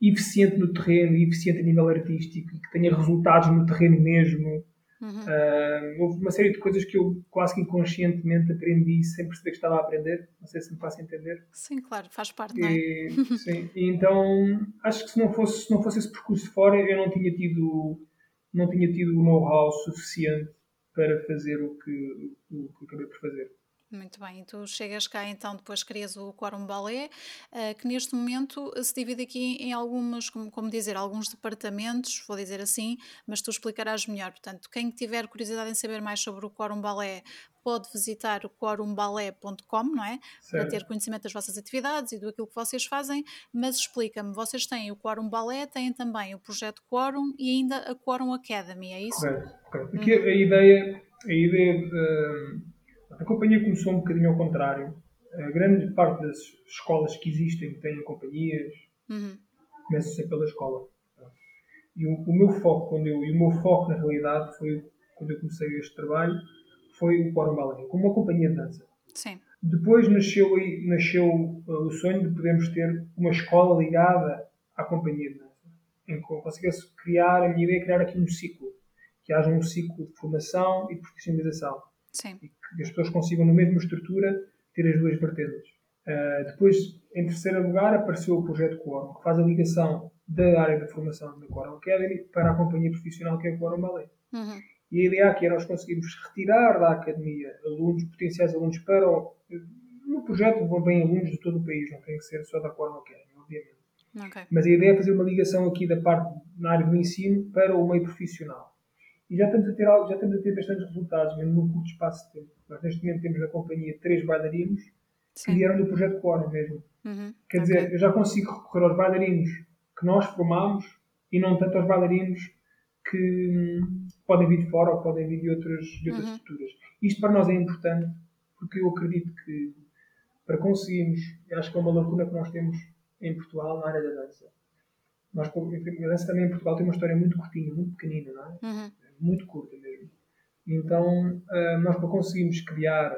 Speaker 3: eficiente no terreno, eficiente a nível artístico e que tenha resultados no terreno mesmo. Uhum. Uh, houve uma série de coisas que eu quase que inconscientemente aprendi sem perceber que estava a aprender. Não sei se me faço entender.
Speaker 2: Sim, claro, faz parte, não é? E,
Speaker 3: sim, e então acho que se não, fosse, se não fosse esse percurso fora, eu não tinha tido, não tinha tido o know-how suficiente para fazer o que, o que acabei por fazer.
Speaker 2: Muito bem, tu chegas cá então, depois crias o Quórum Ballet, uh, que neste momento se divide aqui em algumas, como, como, dizer, alguns departamentos, vou dizer assim, mas tu explicarás melhor. Portanto, quem tiver curiosidade em saber mais sobre o Quórum Ballet pode visitar o quorumballet.com, não é? Certo. Para ter conhecimento das vossas atividades e do aquilo que vocês fazem, mas explica-me, vocês têm o Quórum Ballet, têm também o projeto Quórum e ainda a Quórum Academy, é isso?
Speaker 3: Correto, correto. Aqui hum. a ideia, a ideia uh a companhia começou um bocadinho ao contrário. A grande parte das escolas que existem, têm companhias, uhum. começa sempre pela escola. E o, o, meu foco, quando eu, e o meu foco na realidade foi, quando eu comecei este trabalho, foi o Quórum Ballet, como uma companhia de dança.
Speaker 2: Sim.
Speaker 3: Depois nasceu, nasceu uh, o sonho de podermos ter uma escola ligada à companhia de dança, em que eu conseguisse criar, a minha ideia é criar aqui um ciclo, que haja um ciclo de formação e de profissionalização.
Speaker 2: Sim.
Speaker 3: E que as pessoas consigam, na mesma estrutura, ter as duas vertentes. Uh, depois, em terceiro lugar, apareceu o projeto Quorum, que faz a ligação da área de formação da Quorum Academy para a companhia profissional que é a Quorum Ballet. Uhum. E a ideia aqui é nós conseguirmos retirar da academia alunos, potenciais alunos, para o, no projeto vão bem alunos de todo o país, não tem que ser só da Quorum Academy, obviamente.
Speaker 2: Okay.
Speaker 3: Mas a ideia é fazer uma ligação aqui da parte na área do ensino para o meio profissional. E já estamos a ter, já estamos a ter bastantes resultados, mesmo num curto espaço de tempo. Nós neste momento temos na companhia três bailarinos Sim. que vieram do projeto Quorum mesmo. Uhum. Quer okay. dizer, eu já consigo recorrer aos bailarinos que nós formamos e não tanto aos bailarinos que hum, podem vir de fora ou podem vir de outras, de outras uhum. estruturas. Isto para nós é importante porque eu acredito que para conseguirmos, acho que é uma lacuna que nós temos em Portugal na área da dança. Nós, a dança também em Portugal tem uma história muito curtinha, muito pequenina, não é? Uhum muito curta mesmo. Então, uh, nós para conseguirmos criar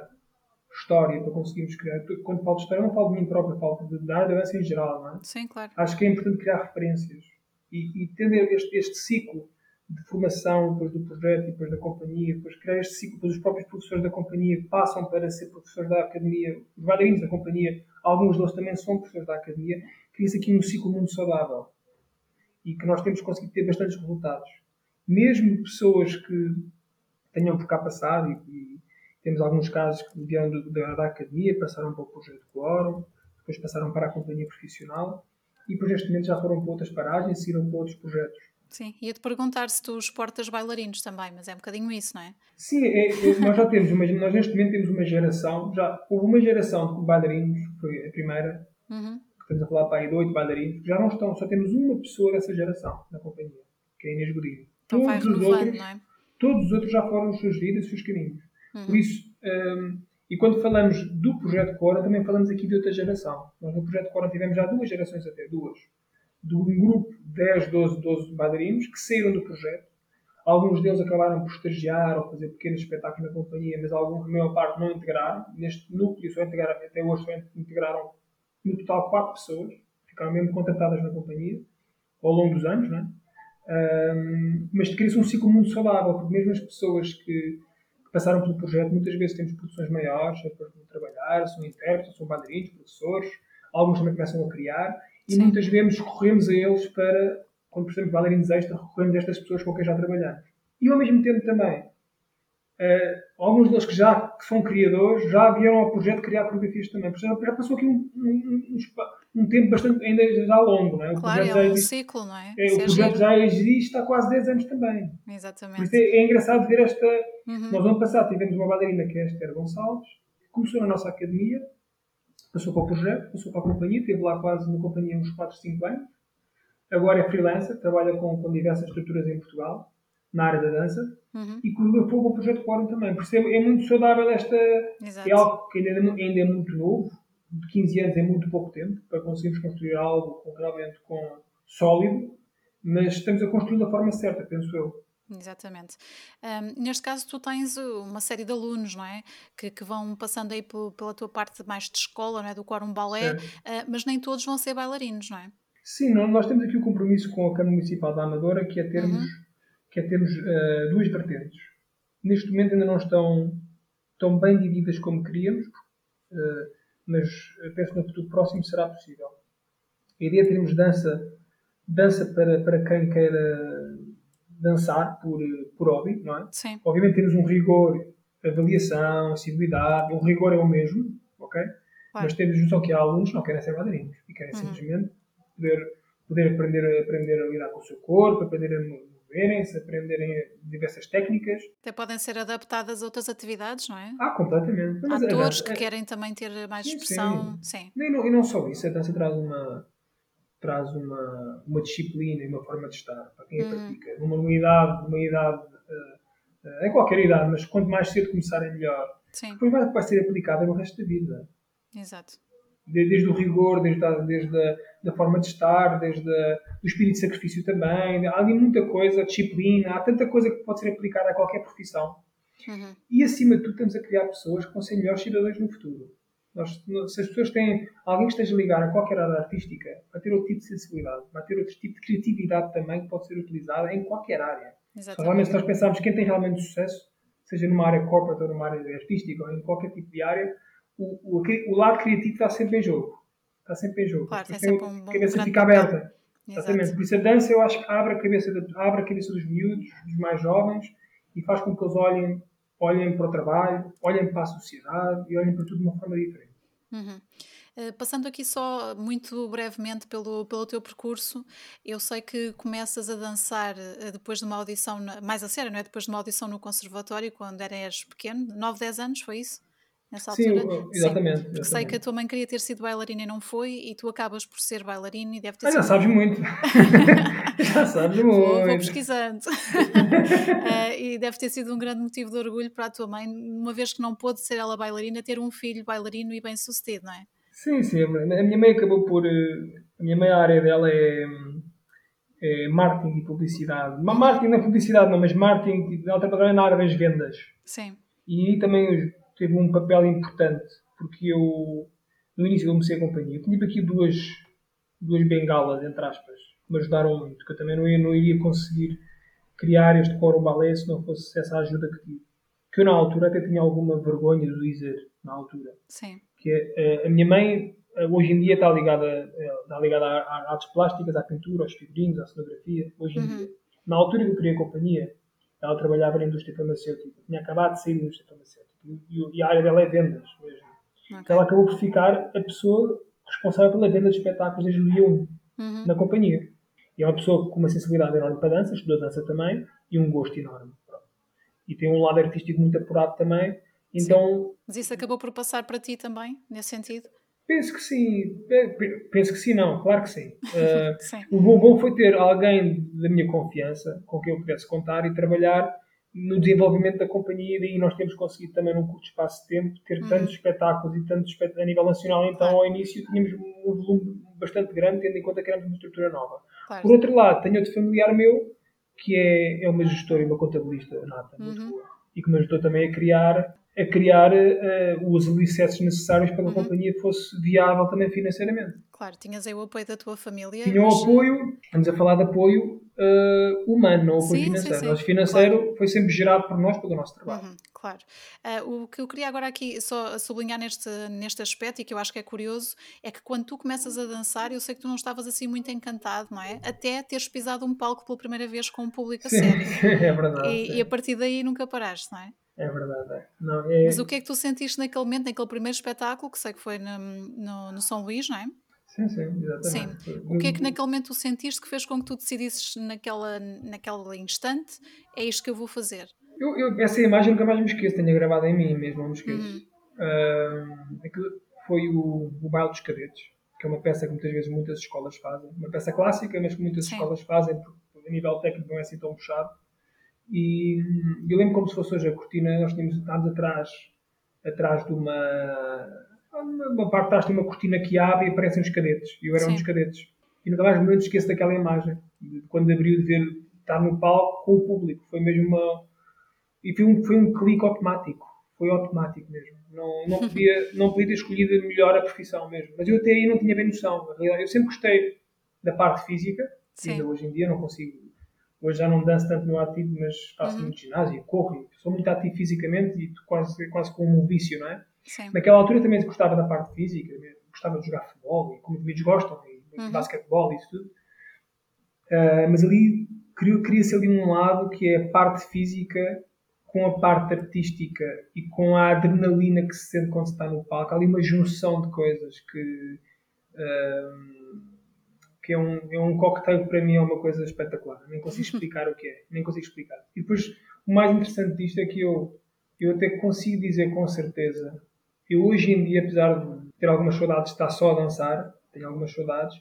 Speaker 3: história, para conseguirmos criar. Quando falo de história, não falo de mim próprio, falo de, da área da dança em geral, não é?
Speaker 2: Sim, claro.
Speaker 3: Acho que é importante criar referências e, e entender este, este ciclo de formação, depois do projeto, depois da companhia, depois criar este ciclo, depois os próprios professores da companhia passam para ser professores da academia, os bailarinos da companhia, alguns deles também são professores da academia, cria-se aqui um ciclo muito saudável e que nós temos conseguido ter bastantes resultados mesmo pessoas que tenham por cá passado, e, e temos alguns casos que vieram da, da academia, passaram para o projeto Quorum, depois passaram para a companhia profissional e depois neste momento já foram para outras paragens, seguiram para outros projetos.
Speaker 2: Sim, ia-te perguntar se tu exportas bailarinos também, mas é um bocadinho isso, não é?
Speaker 3: Sim, é, é, nós já temos, uma, nós neste momento temos uma geração, já houve uma geração de bailarinos, foi a primeira, uhum. que estamos a falar para aí de oito bailarinos, que já não estão, só temos uma pessoa dessa geração na companhia, que é a Inês Godinho.
Speaker 2: Então todos os outros, é?
Speaker 3: Todos os outros já foram os seus vidas, os seus caminhos. Uhum. Por isso, um, e quando falamos do projeto Cora, também falamos aqui de outra geração. Nós no projeto Cora tivemos já duas gerações até, duas. De um grupo de 10, 12, 12 bailarinos que saíram do projeto. Alguns deles acabaram por estagiar ou fazer pequenos espetáculos na companhia, mas alguns, a maior parte, não integraram. Neste núcleo, só integraram, até hoje, só integraram no total quatro pessoas. Ficaram mesmo contratadas na companhia ao longo dos anos, não é? Um, mas cria-se um ciclo muito saudável, porque mesmo as pessoas que, que, passaram pelo projeto, muitas vezes temos produções maiores, depois de trabalhar, são intérpretes, são bailarinos, professores, alguns também começam a criar, e Sim. muitas vezes corremos a eles para quando precisamos de bailarinos extra, recorremos a estas pessoas com quem já trabalhamos. E ao mesmo tempo também, Uh, alguns deles que já que são criadores já vieram ao projeto criar coreografias também. Já, já passou aqui um, um, um, um, tempo bastante, ainda já longo, não é?
Speaker 2: O claro, é um ciclo, não é?
Speaker 3: é o projeto já existe há quase 10 anos também.
Speaker 2: Exatamente.
Speaker 3: É, é engraçado ver esta. Uhum. Nós, ano passado, tivemos uma bailarina que é a Esther Gonçalves, começou na nossa academia, passou para o projeto, passou para a companhia, esteve lá quase na companhia uns 4, 5 anos. Agora é freelancer, trabalha com, com diversas estruturas em Portugal na área da dança uhum. e coreografou o projeto Quórum também. Por isso é, é muito saudável esta. Exato. É algo que ainda, é ainda é muito novo, de 15 anos é muito pouco tempo para conseguirmos construir algo realmente com, sólido, mas estamos a construir da forma certa, penso eu.
Speaker 2: Exatamente. Um, neste caso, tu tens uma série de alunos, não é? Que, que vão passando aí pela tua parte mais de escola, não é? Do Quórum Balé, uh, mas nem todos vão ser bailarinos, não é?
Speaker 3: Sim, não, nós temos aqui o compromisso com a Câmara Municipal da Amadora, que é termos uhum que é termos uh, duas vertentes. Neste momento ainda não estão tão bem divididas como queríamos, uh, mas penso que no futuro próximo será possível. A ideia é termos dança, dança para, para quem queira dançar por, por hobby, não é?
Speaker 2: Sim.
Speaker 3: Obviamente temos um rigor, avaliação, assiduidade, o rigor é o mesmo, ok? Claro. Mas temos noção que há alunos que não querem ser bailarinos e querem uhum. simplesmente poder, poder aprender, aprender a lidar com o seu corpo, aprender a desenvolverem-se, aprenderem diversas técnicas.
Speaker 2: Até podem ser adaptadas a outras atividades, não é?
Speaker 3: Ah, completamente.
Speaker 2: Mas, Atores é, que é, querem também ter mais sim, expressão. Sim. sim.
Speaker 3: E, não, e não só isso, a dança traz uma traz uma, uma disciplina e uma forma de estar para quem a uhum. pratica. Numa, numa idade, numa idade uh, uh, em qualquer idade, mas quanto mais cedo começarem melhor.
Speaker 2: Sim.
Speaker 3: Depois vai, vai ser aplicada no resto da vida.
Speaker 2: Exato
Speaker 3: desde o rigor, desde a, desde a da forma de estar, desde a, o espírito de sacrifício também. Há ali muita coisa, disciplina, há tanta coisa que pode ser aplicada a qualquer profissão.
Speaker 2: Uhum.
Speaker 3: E acima de tudo, estamos a criar pessoas que vão ser melhores cidadãos no futuro. Nós, se as pessoas têm alguém que esteja ligado a qualquer área artística, vai ter outro tipo de sensibilidade, vai ter outro tipo de criatividade também que pode ser utilizada em qualquer área.
Speaker 2: Exatamente.
Speaker 3: Realmente, se nós pensarmos quem tem realmente sucesso, seja numa área corporate ou numa área artística ou em qualquer tipo de área, o, o, o lado criativo está sempre em jogo. Está sempre em jogo.
Speaker 2: Claro, tem sempre um
Speaker 3: a cabeça fica aberta. Exatamente. Por isso a dança eu acho que abre a cabeça, de, abre a cabeça dos miúdos, dos mais jovens, e faz com que eles olhem, olhem para o trabalho, olhem para a sociedade e olhem para tudo de uma forma diferente.
Speaker 2: Uhum. Uh, passando aqui só muito brevemente pelo, pelo teu percurso, eu sei que começas a dançar uh, depois de uma audição, mais a sério, não é? Depois de uma audição no conservatório, quando eras pequeno, 9, 10 anos, foi isso? Nessa
Speaker 3: Sim,
Speaker 2: altura?
Speaker 3: exatamente. Sim, exatamente.
Speaker 2: sei que a tua mãe queria ter sido bailarina e não foi, e tu acabas por ser bailarina e deve ter
Speaker 3: ah,
Speaker 2: sido.
Speaker 3: Já sabes muito. já sabes muito.
Speaker 2: Vou, vou pesquisando. uh, e deve ter sido um grande motivo de orgulho para a tua mãe, uma vez que não pôde ser ela bailarina, ter um filho bailarino e bem sucedido, não é?
Speaker 3: Sim, sim. A minha mãe acabou por. Eh, a minha mãe, a área dela é é, marketing e publicidade. Marketing não é publicidade, não, mas marketing, ela trabalha na área das vendas.
Speaker 2: Sim.
Speaker 3: E também teve um papel importante, porque eu, no início, eu comecei a companhia. Eu tinha aqui duas, duas bengalas, entre aspas, que me ajudaram muito, que eu também não, ia, não iria conseguir criar este coro balé se não fosse essa ajuda que tive. Que eu, na altura, até tinha alguma vergonha de dizer, na altura.
Speaker 2: Sim.
Speaker 3: Que é, a minha mãe, eh, hoje em dia, está ligada, eh, está ligada a artes plásticas, à pintura, aos figurinos, à cenografia, hoje em uhum. dia. Na altura que eu criei a companhia, ela trabalhava na indústria farmacêutica. Tinha acabado de sair da indústria farmacêutica e, a área dela é vendas mesmo. Okay. Então ela acabou por ficar a pessoa responsável pela venda de espetáculos desde o dia 1 uhum. na companhia. E é uma pessoa com uma sensibilidade enorme para dança, estudou dança também e um gosto enorme. E tem um lado artístico muito apurado também. Então,
Speaker 2: sim. Mas isso acabou por passar para ti também, nesse sentido?
Speaker 3: Penso que sim. Penso que sim, não. Claro que sim. Uh, sim. O bom, bom foi ter alguém da minha confiança com quem eu pudesse contar e trabalhar no desenvolvimento da companhia, e daí nós temos conseguido também num curto espaço de tempo ter uhum. tantos espetáculos e tantos espetáculos a nível nacional. Então, claro. ao início, tínhamos um volume bastante grande, tendo em conta que éramos uma estrutura nova.
Speaker 2: Claro.
Speaker 3: Por outro lado, tenho outro familiar meu, que é, é uma gestora e uma contabilista nata, uhum. muito boa, e que me ajudou também a criar a criar uh, os alicerces necessários para que a uhum. companhia fosse viável também financeiramente.
Speaker 2: Claro, tinhas aí o apoio da tua família.
Speaker 3: Tinha mas... o apoio, estamos a falar de apoio uh, humano, não apoio
Speaker 2: Sim, sim,
Speaker 3: financeiro.
Speaker 2: sim,
Speaker 3: O nosso financeiro
Speaker 2: claro.
Speaker 3: foi sempre gerado por nós, pelo nosso trabalho.
Speaker 2: Uhum, claro. Ah, o que eu queria agora aqui só sublinhar neste, neste aspecto e que eu acho que é curioso é que quando tu começas a dançar, eu sei que tu não estavas assim muito encantado, não é? Até teres pisado um palco pela primeira vez com um público a
Speaker 3: Sim,
Speaker 2: sério.
Speaker 3: é verdade.
Speaker 2: E, e a partir daí nunca paraste, não é?
Speaker 3: É verdade. É. Não, é...
Speaker 2: Mas o que é que tu sentiste naquele momento, naquele primeiro espetáculo, que sei que foi no, no, no São Luís, não é?
Speaker 3: Sim, sim, exatamente.
Speaker 2: Sim. O que é que naquele momento tu sentiste que fez com que tu decidisses naquela, naquele instante é isto que eu vou fazer?
Speaker 3: Eu, eu, essa imagem nunca mais me esqueço, tenho gravada em mim mesmo, não me esqueço.
Speaker 2: Uhum.
Speaker 3: Uh, aquilo foi o, o Baile dos Cadetes, que é uma peça que muitas vezes muitas escolas fazem. Uma peça clássica, mas que muitas
Speaker 2: Sim.
Speaker 3: escolas fazem, porque a nível técnico não é assim tão puxado. E eu lembro como se fosse hoje a cortina, nós tínhamos, estávamos atrás, atrás de uma, uma, parte de trás tem uma cortina que abre e aparecem os cadetes. E eu era um
Speaker 2: Sim.
Speaker 3: dos cadetes. E nunca mais me esqueço daquela imagem, de quando abriu de ver estar no palco com o público. Foi mesmo uma. E foi um, foi um clique automático. Foi automático mesmo. Não, não, podia, não podia ter escolhido melhor a profissão mesmo. Mas eu até aí não tinha bem noção. Na realidade, eu sempre gostei da parte física.
Speaker 2: Sim.
Speaker 3: Ainda hoje em dia não consigo. Hoje já não danço tanto no ativo, mas faço
Speaker 2: Uhum.
Speaker 3: muito ginásio, corro. Sou muito ativo fisicamente e quase, quase como um vício, não é?
Speaker 2: Sim.
Speaker 3: Naquela altura também gostava da parte física, gostava de jogar futebol, e como os amigos gostam, e
Speaker 2: Uhum.
Speaker 3: basquetebol e isso tudo. Ah, mas ali cria- cria-se ali um lado que é a parte física com a parte artística e com a adrenalina que se sente quando se está no palco. Há ali uma junção de coisas que, ah, que é, um, é um cocktail que para mim é uma coisa espetacular. Nem consigo explicar o que é, nem consigo explicar. E depois o mais interessante disto é que eu, eu até consigo dizer com certeza eu hoje em dia, apesar de ter algumas saudades de estar só a dançar, tenho algumas saudades,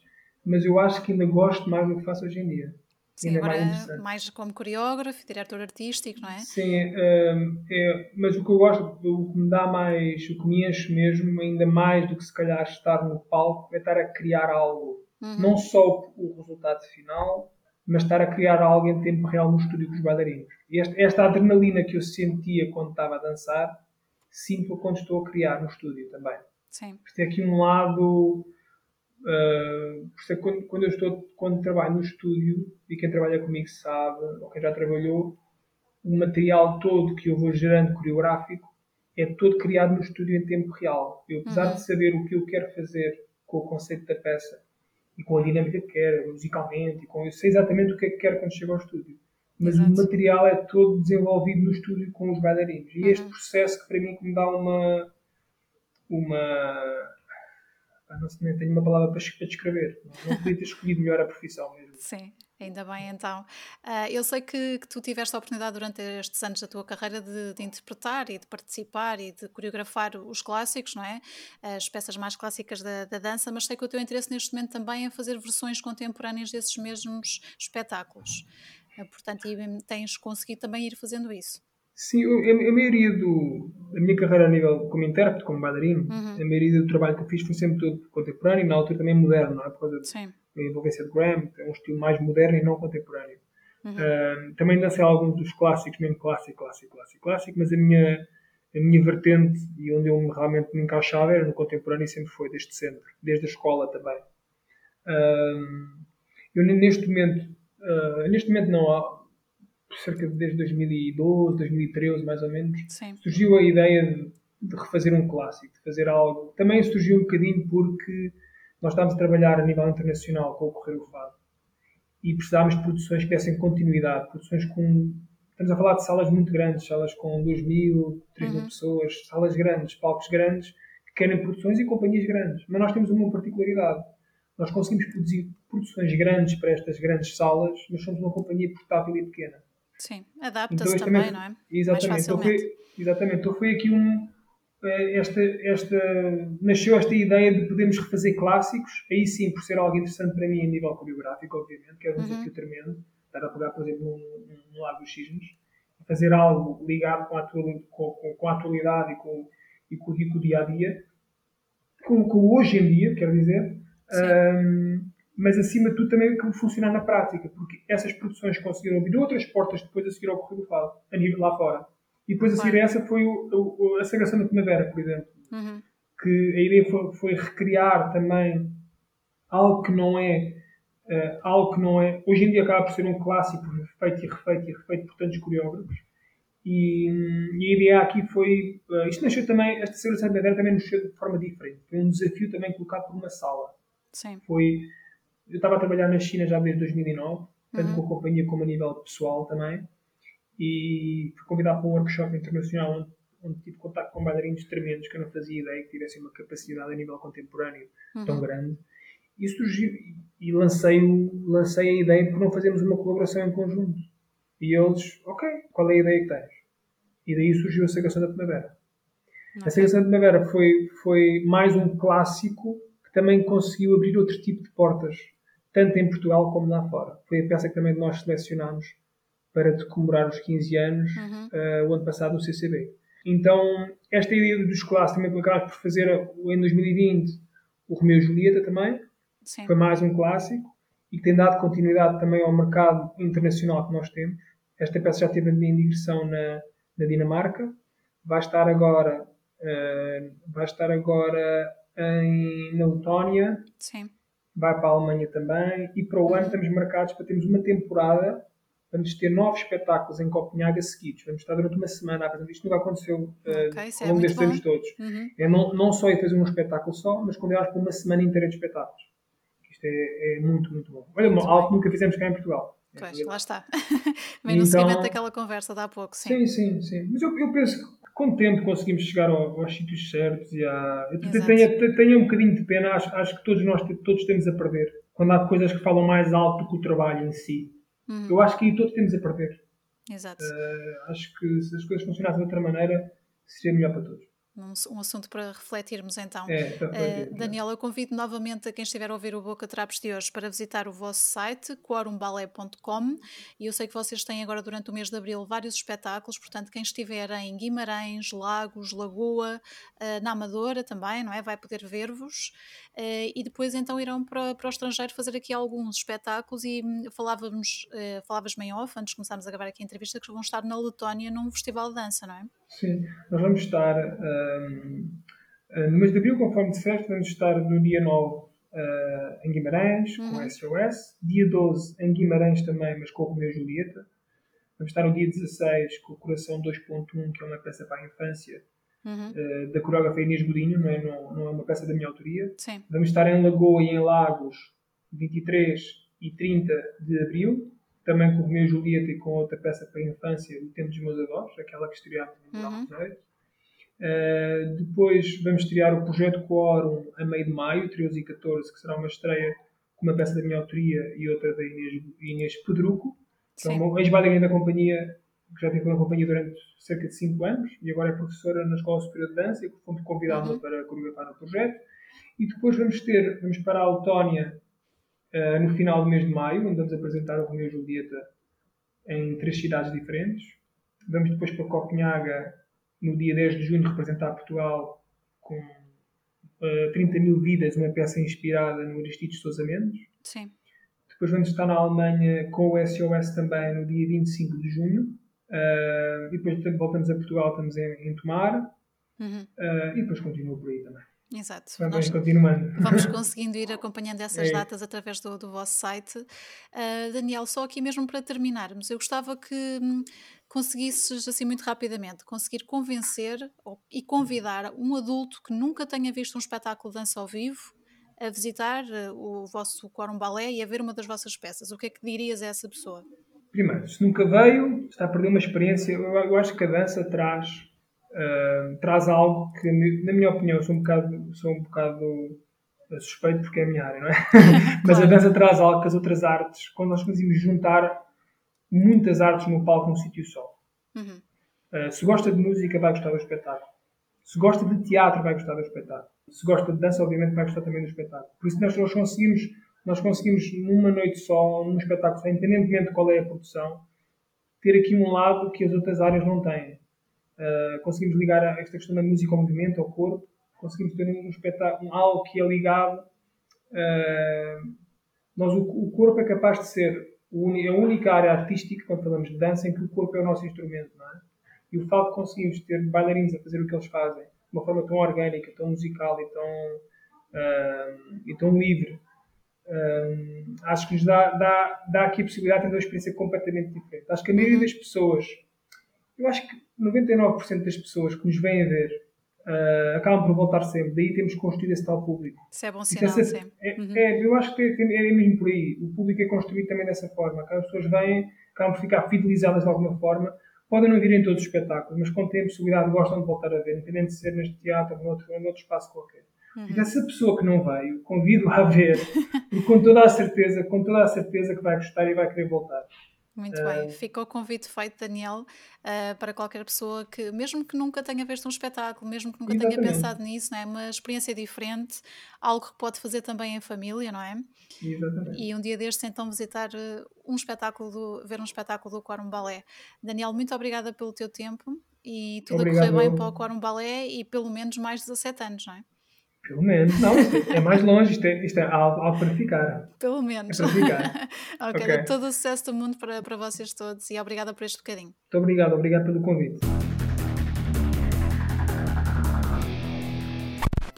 Speaker 3: mas eu acho que ainda gosto mais do que faço hoje em dia.
Speaker 2: Sim,
Speaker 3: ainda é
Speaker 2: agora
Speaker 3: mais
Speaker 2: mais, como coreógrafo, diretor artístico, não é?
Speaker 3: Sim, hum, é, mas o que eu gosto, o que me dá mais, o que me enche mesmo, ainda mais do que se calhar estar no palco, é estar a criar algo.
Speaker 2: Uhum.
Speaker 3: Não só o resultado final, mas estar a criar algo em tempo real no estúdio com os bailarinos. E esta, esta adrenalina que eu sentia quando estava a dançar, sinto quando estou a criar no estúdio também.
Speaker 2: Sim.
Speaker 3: Por ter aqui um lado. Uh, é quando, quando eu estou, quando trabalho no estúdio, e quem trabalha comigo sabe, ou quem já trabalhou, o material todo que eu vou gerando coreográfico é todo criado no estúdio em tempo real. Eu, apesar
Speaker 2: Uhum.
Speaker 3: de saber o que eu quero fazer com o conceito da peça e com a dinâmica que quero, musicalmente, e com, eu sei exatamente o que é que quero quando chego ao estúdio. Mas
Speaker 2: Exato.
Speaker 3: o material é todo desenvolvido no estúdio com os bailarinos. E este
Speaker 2: Uhum.
Speaker 3: processo que para mim que me dá uma. uma ah, não sei, nem tenho uma palavra para, para descrever. Não, não podia ter escolhido melhor a profissão mesmo.
Speaker 2: Sim, ainda bem então. Ah, eu sei que, que tu tiveste a oportunidade durante estes anos da tua carreira de, de interpretar e de participar e de coreografar os clássicos, não é? As peças mais clássicas da, da dança, mas sei que o teu interesse neste momento também é fazer versões contemporâneas desses mesmos espetáculos. Ah, portanto, tens conseguido também ir fazendo isso.
Speaker 3: Sim, a maioria do, da minha carreira a nível como intérprete, como bailarino,
Speaker 2: Uhum.
Speaker 3: a maioria do trabalho que eu fiz foi sempre todo contemporâneo e na altura também moderno, não é? Por causa
Speaker 2: Sim.
Speaker 3: Da envolvência de Graham, é um estilo mais moderno e não contemporâneo.
Speaker 2: Uhum.
Speaker 3: Ah, também dancei alguns dos clássicos, mesmo clássico, clássico, clássico, clássico, mas a minha, a minha vertente e onde eu me- realmente me encaixava era no contemporâneo e sempre foi, desde sempre, desde a escola também. Ah, eu ne- neste momento, ah, neste momento não, há cerca de desde 2012, 2013 mais ou menos,
Speaker 2: Sim.
Speaker 3: surgiu a ideia de, de refazer um clássico, de fazer algo. Também surgiu um bocadinho porque nós estávamos a trabalhar a nível internacional com o Correr o Fado e precisávamos de produções que dessem continuidade, produções com. Estamos a falar de salas muito grandes, salas com 2 mil, 3 mil
Speaker 2: Uhum.
Speaker 3: pessoas, salas grandes, palcos grandes, que querem produções e companhias grandes. Mas nós temos uma particularidade. Nós conseguimos produzir produções grandes para estas grandes salas, mas somos uma companhia portátil e pequena.
Speaker 2: Sim.
Speaker 3: Então,
Speaker 2: Adapta-se
Speaker 3: isto
Speaker 2: também, não é?
Speaker 3: Exatamente.
Speaker 2: Mais
Speaker 3: Então foi,
Speaker 2: facilmente.
Speaker 3: exatamente. Então foi aqui um. Eh, Esta, esta, nasceu esta ideia de podermos refazer clássicos, aí sim, por ser algo interessante para mim a nível coreográfico, obviamente, que era um
Speaker 2: Uhum.
Speaker 3: desafio tremendo, estar a pegar, por exemplo, num, num Lago dos e fazer algo ligado com a, com, com, com a atualidade e com, e com, e com o dia a dia, com, com o hoje em dia, quero dizer. Ahm, mas acima de tudo também que funcionar na prática, porque essas produções conseguiram abrir outras portas depois a seguir ao Correio do Fado, a nível lá fora. E depois a seguir essa foi o, o- a Sagração da Primavera, por exemplo,
Speaker 2: Uhum.
Speaker 3: que a ideia foi, foi recriar também algo que não é uh, algo que não é. Hoje em dia acaba por ser um clássico feito e refeito e refeito por tantos coreógrafos. E, e a ideia aqui foi. Uh, isto nasceu também. Esta segurança de madeira também nasceu de forma diferente. Foi um desafio também colocado por uma sala.
Speaker 2: Sim.
Speaker 3: Foi. Eu estava a trabalhar na China já desde 2009, tanto
Speaker 2: Uhum.
Speaker 3: com a companhia como a nível pessoal também. E fui convidado para um workshop internacional onde, tive contato com bailarinos tremendos que eu não fazia ideia que tivessem uma capacidade a nível contemporâneo tão
Speaker 2: Uhum.
Speaker 3: grande. E surgiu, e lancei, lancei a ideia de por não fazermos uma colaboração em conjunto. E eles, ok, qual é a ideia que tens? E daí surgiu a Sagação da Primavera. A
Speaker 2: Ok.
Speaker 3: Sagação da Primavera foi, foi mais um clássico que também conseguiu abrir outro tipo de portas, tanto em Portugal como lá fora. Foi a peça que também nós selecionámos para comemorar os 15 anos
Speaker 2: Uhum.
Speaker 3: eh, o ano passado no CCB. Então, esta ideia dos clássicos também acabámos por fazer eh, em 2020 o Romeu e Julieta também,
Speaker 2: Sim.
Speaker 3: foi mais um clássico e que tem dado continuidade também ao mercado internacional que nós temos. Esta peça já teve a minha digressão na, na Dinamarca, vai estar agora, eh, vai estar agora em, na Letónia, vai para a Alemanha também e para o ano estamos marcados para termos uma temporada. Vamos ter nove espetáculos em Copenhaga seguidos. Vamos estar durante uma semana apresentar. Isto nunca aconteceu eh,
Speaker 2: Ok, isso
Speaker 3: ao
Speaker 2: é
Speaker 3: longo
Speaker 2: muito
Speaker 3: destes
Speaker 2: bom.
Speaker 3: anos todos.
Speaker 2: Uhum.
Speaker 3: É não, não só ir fazer um espetáculo só, mas convidá-los para uma semana inteira de espetáculos. Isto é, é muito, muito bom. Olha,
Speaker 2: Muito
Speaker 3: algo
Speaker 2: bem.
Speaker 3: que nunca fizemos cá em Portugal. É
Speaker 2: Pois,
Speaker 3: realidade.
Speaker 2: lá está. Bem no
Speaker 3: Então-
Speaker 2: seguimento daquela conversa de há pouco, sim.
Speaker 3: Sim, sim, sim. Mas eu, eu penso que com o tempo conseguimos chegar ao- aos sítios certos e a. Eu tenho, tenho- um bocadinho de pena, acho, acho que todos nós todos temos a perder. Quando há coisas que falam mais alto do que o trabalho em si.
Speaker 2: Uhum.
Speaker 3: Eu acho que aí todos temos a perder.
Speaker 2: Exato.
Speaker 3: Eh, acho que se as coisas funcionassem de outra maneira, seria melhor para todos.
Speaker 2: Um, um assunto para refletirmos então.
Speaker 3: É, para
Speaker 2: Uh, Daniel, eu convido novamente a quem estiver a ouvir o Boca Trapos de hoje para visitar o vosso site, quorumbalé.com e eu sei que vocês têm agora durante o mês de Abril vários espetáculos, portanto quem estiver em Guimarães, Lagos, Lagoa, uh, na Amadora também, não é? Vai poder ver-vos uh, e depois então irão para, para o estrangeiro fazer aqui alguns espetáculos e hum, falávamos, uh, falavas-me em off, antes de começarmos a gravar aqui a entrevista, que vão estar na Letónia num festival de dança, não é?
Speaker 3: Sim, nós vamos estar ah, no mês de abril, conforme disseste, vamos estar no dia 9 ah, em Guimarães, com
Speaker 2: Uhum.
Speaker 3: o SOS, dia 12 em Guimarães também, mas com o Romeu e Julieta. Vamos estar no dia 16 com o Coração 2.1, que é uma peça para a infância,
Speaker 2: Uhum.
Speaker 3: ah, da coreógrafa Inês Godinho, não é, não, não é uma peça da minha autoria.
Speaker 2: Sim.
Speaker 3: Vamos estar em Lagoa e em Lagos 23 e 30 de abril, também com o Romeu e Julieta e com outra peça para a infância, O Tempo dos Meus Avós, aquela que estreámos no
Speaker 2: Uhum.
Speaker 3: Uh, depois vamos estrear o Projeto Quórum a meio de maio, 13 e 14, que será uma estreia com uma peça da minha autoria e outra da Inês, Inês Pedruco, uma ex-bailarina da companhia, que já teve com a companhia durante cerca de 5 anos e agora é professora na Escola Superior de Dança e fomos convidados
Speaker 2: Uhum.
Speaker 3: para coreografar no projeto. E depois vamos ter, vamos para a Letónia uh, no final do mês de maio, onde vamos apresentar o Romeu e Julieta em três cidades diferentes. Vamos depois para Copenhaga no dia 10 de junho representar Portugal com uh, 30 mil vidas, uma peça inspirada no Aristides Sousa Mendes.
Speaker 2: Sim.
Speaker 3: Depois vamos estar na Alemanha com o SOS também no dia 25 de junho. Uh, e depois voltamos a Portugal, estamos em, em Tomar.
Speaker 2: Uhum.
Speaker 3: Uh, e depois continua por aí também.
Speaker 2: Exato.
Speaker 3: Vamos continuando.
Speaker 2: vamos conseguindo ir acompanhando essas
Speaker 3: É.
Speaker 2: datas através do, do vosso site. Uh, Daniel, só aqui mesmo para terminarmos, eu gostava que hum, conseguisses, assim muito rapidamente, conseguir convencer ou- e convidar um adulto que nunca tenha visto um espetáculo de dança ao vivo a visitar o vosso Quórum Balé e a ver uma das vossas peças. O que é que dirias a essa pessoa?
Speaker 3: Primeiro, se nunca veio, está a perder uma experiência. Eu, eu acho que a dança traz, ah, traz algo que, na minha opinião, sou um bocado, sou um bocado ah, suspeito porque é a minha área, não é? Mas a
Speaker 2: Claro.
Speaker 3: dança traz algo que as outras artes, quando nós conseguimos juntar muitas artes no palco num sítio só.
Speaker 2: Uhum.
Speaker 3: Uh, se gosta de música, vai gostar do espetáculo. Se gosta de teatro, vai gostar do espetáculo. Se gosta de dança, obviamente, vai gostar também do espetáculo. Por isso, nós, nós conseguimos, nós conseguimos, numa noite só, num espetáculo só, independentemente de qual é a produção, ter aqui um lado que as outras áreas não têm. Uh, conseguimos ligar a esta questão da música ao movimento, ao corpo. Conseguimos ter um espetáculo, algo que é ligado. uh, nós, o, o corpo é capaz de ser a única área artística, quando falamos de dança, em que o corpo é o nosso instrumento, não é? E o facto de conseguirmos ter bailarinos a fazer o que eles fazem, de uma forma tão orgânica, tão musical e tão, ah, e tão livre, Um, acho que nos dá, dá, dá aqui a possibilidade de ter uma experiência completamente diferente. Acho que a maioria uhum. das pessoas, eu acho que 99% das pessoas que nos vêm a ver uh, acabam por voltar sempre. Daí temos construído esse tal público.
Speaker 2: Isso é bom sinal, é, sim.
Speaker 3: É, uhum. é, eu acho que é, é, mesmo por aí. O público é construído também dessa forma. As pessoas vêm, acabam por ficar fidelizadas de alguma forma. Podem não vir em todos os espetáculos, mas quando têm a possibilidade gostam de voltar a ver, independente de ser neste teatro ou noutro, noutro espaço qualquer. Uhum. Essa pessoa que não veio, convido-a a ver, e com toda a certeza, com toda a certeza que vai gostar e vai querer voltar.
Speaker 2: Muito uh... bem, fica o convite feito, Daniel, uh, para qualquer pessoa que, mesmo que nunca tenha visto um espetáculo, mesmo que nunca Exatamente. tenha pensado nisso, não é? uma experiência diferente, algo que pode fazer também em família, não é?
Speaker 3: Exatamente.
Speaker 2: E um dia destes, então, visitar uh, um espetáculo, do, ver um espetáculo do Quorum Balé. Daniel, muito obrigada pelo teu tempo e tudo Obrigado. a correr bem para o Quorum Balé e pelo menos mais 17 anos, não é?
Speaker 3: Pelo menos. Não, é, é mais longe, isto é, isto é algo, algo para ficar.
Speaker 2: Pelo menos.
Speaker 3: É para ficar.
Speaker 2: ok, okay. todo o sucesso do mundo para, para vocês todos e obrigada por este bocadinho.
Speaker 3: Muito obrigado, obrigado pelo convite.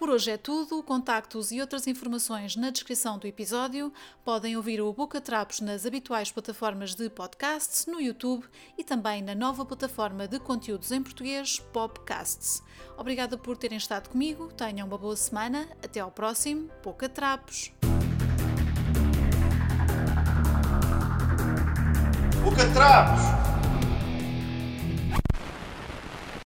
Speaker 2: Por hoje é tudo. Contactos e outras informações na descrição do episódio. Podem ouvir o Boca Trapos nas habituais plataformas de podcasts, no YouTube e também na nova plataforma de conteúdos em português, Popcasts. Obrigada por terem estado comigo. Tenham uma boa semana. Até ao próximo Boca Trapos.
Speaker 1: Boca Trapos!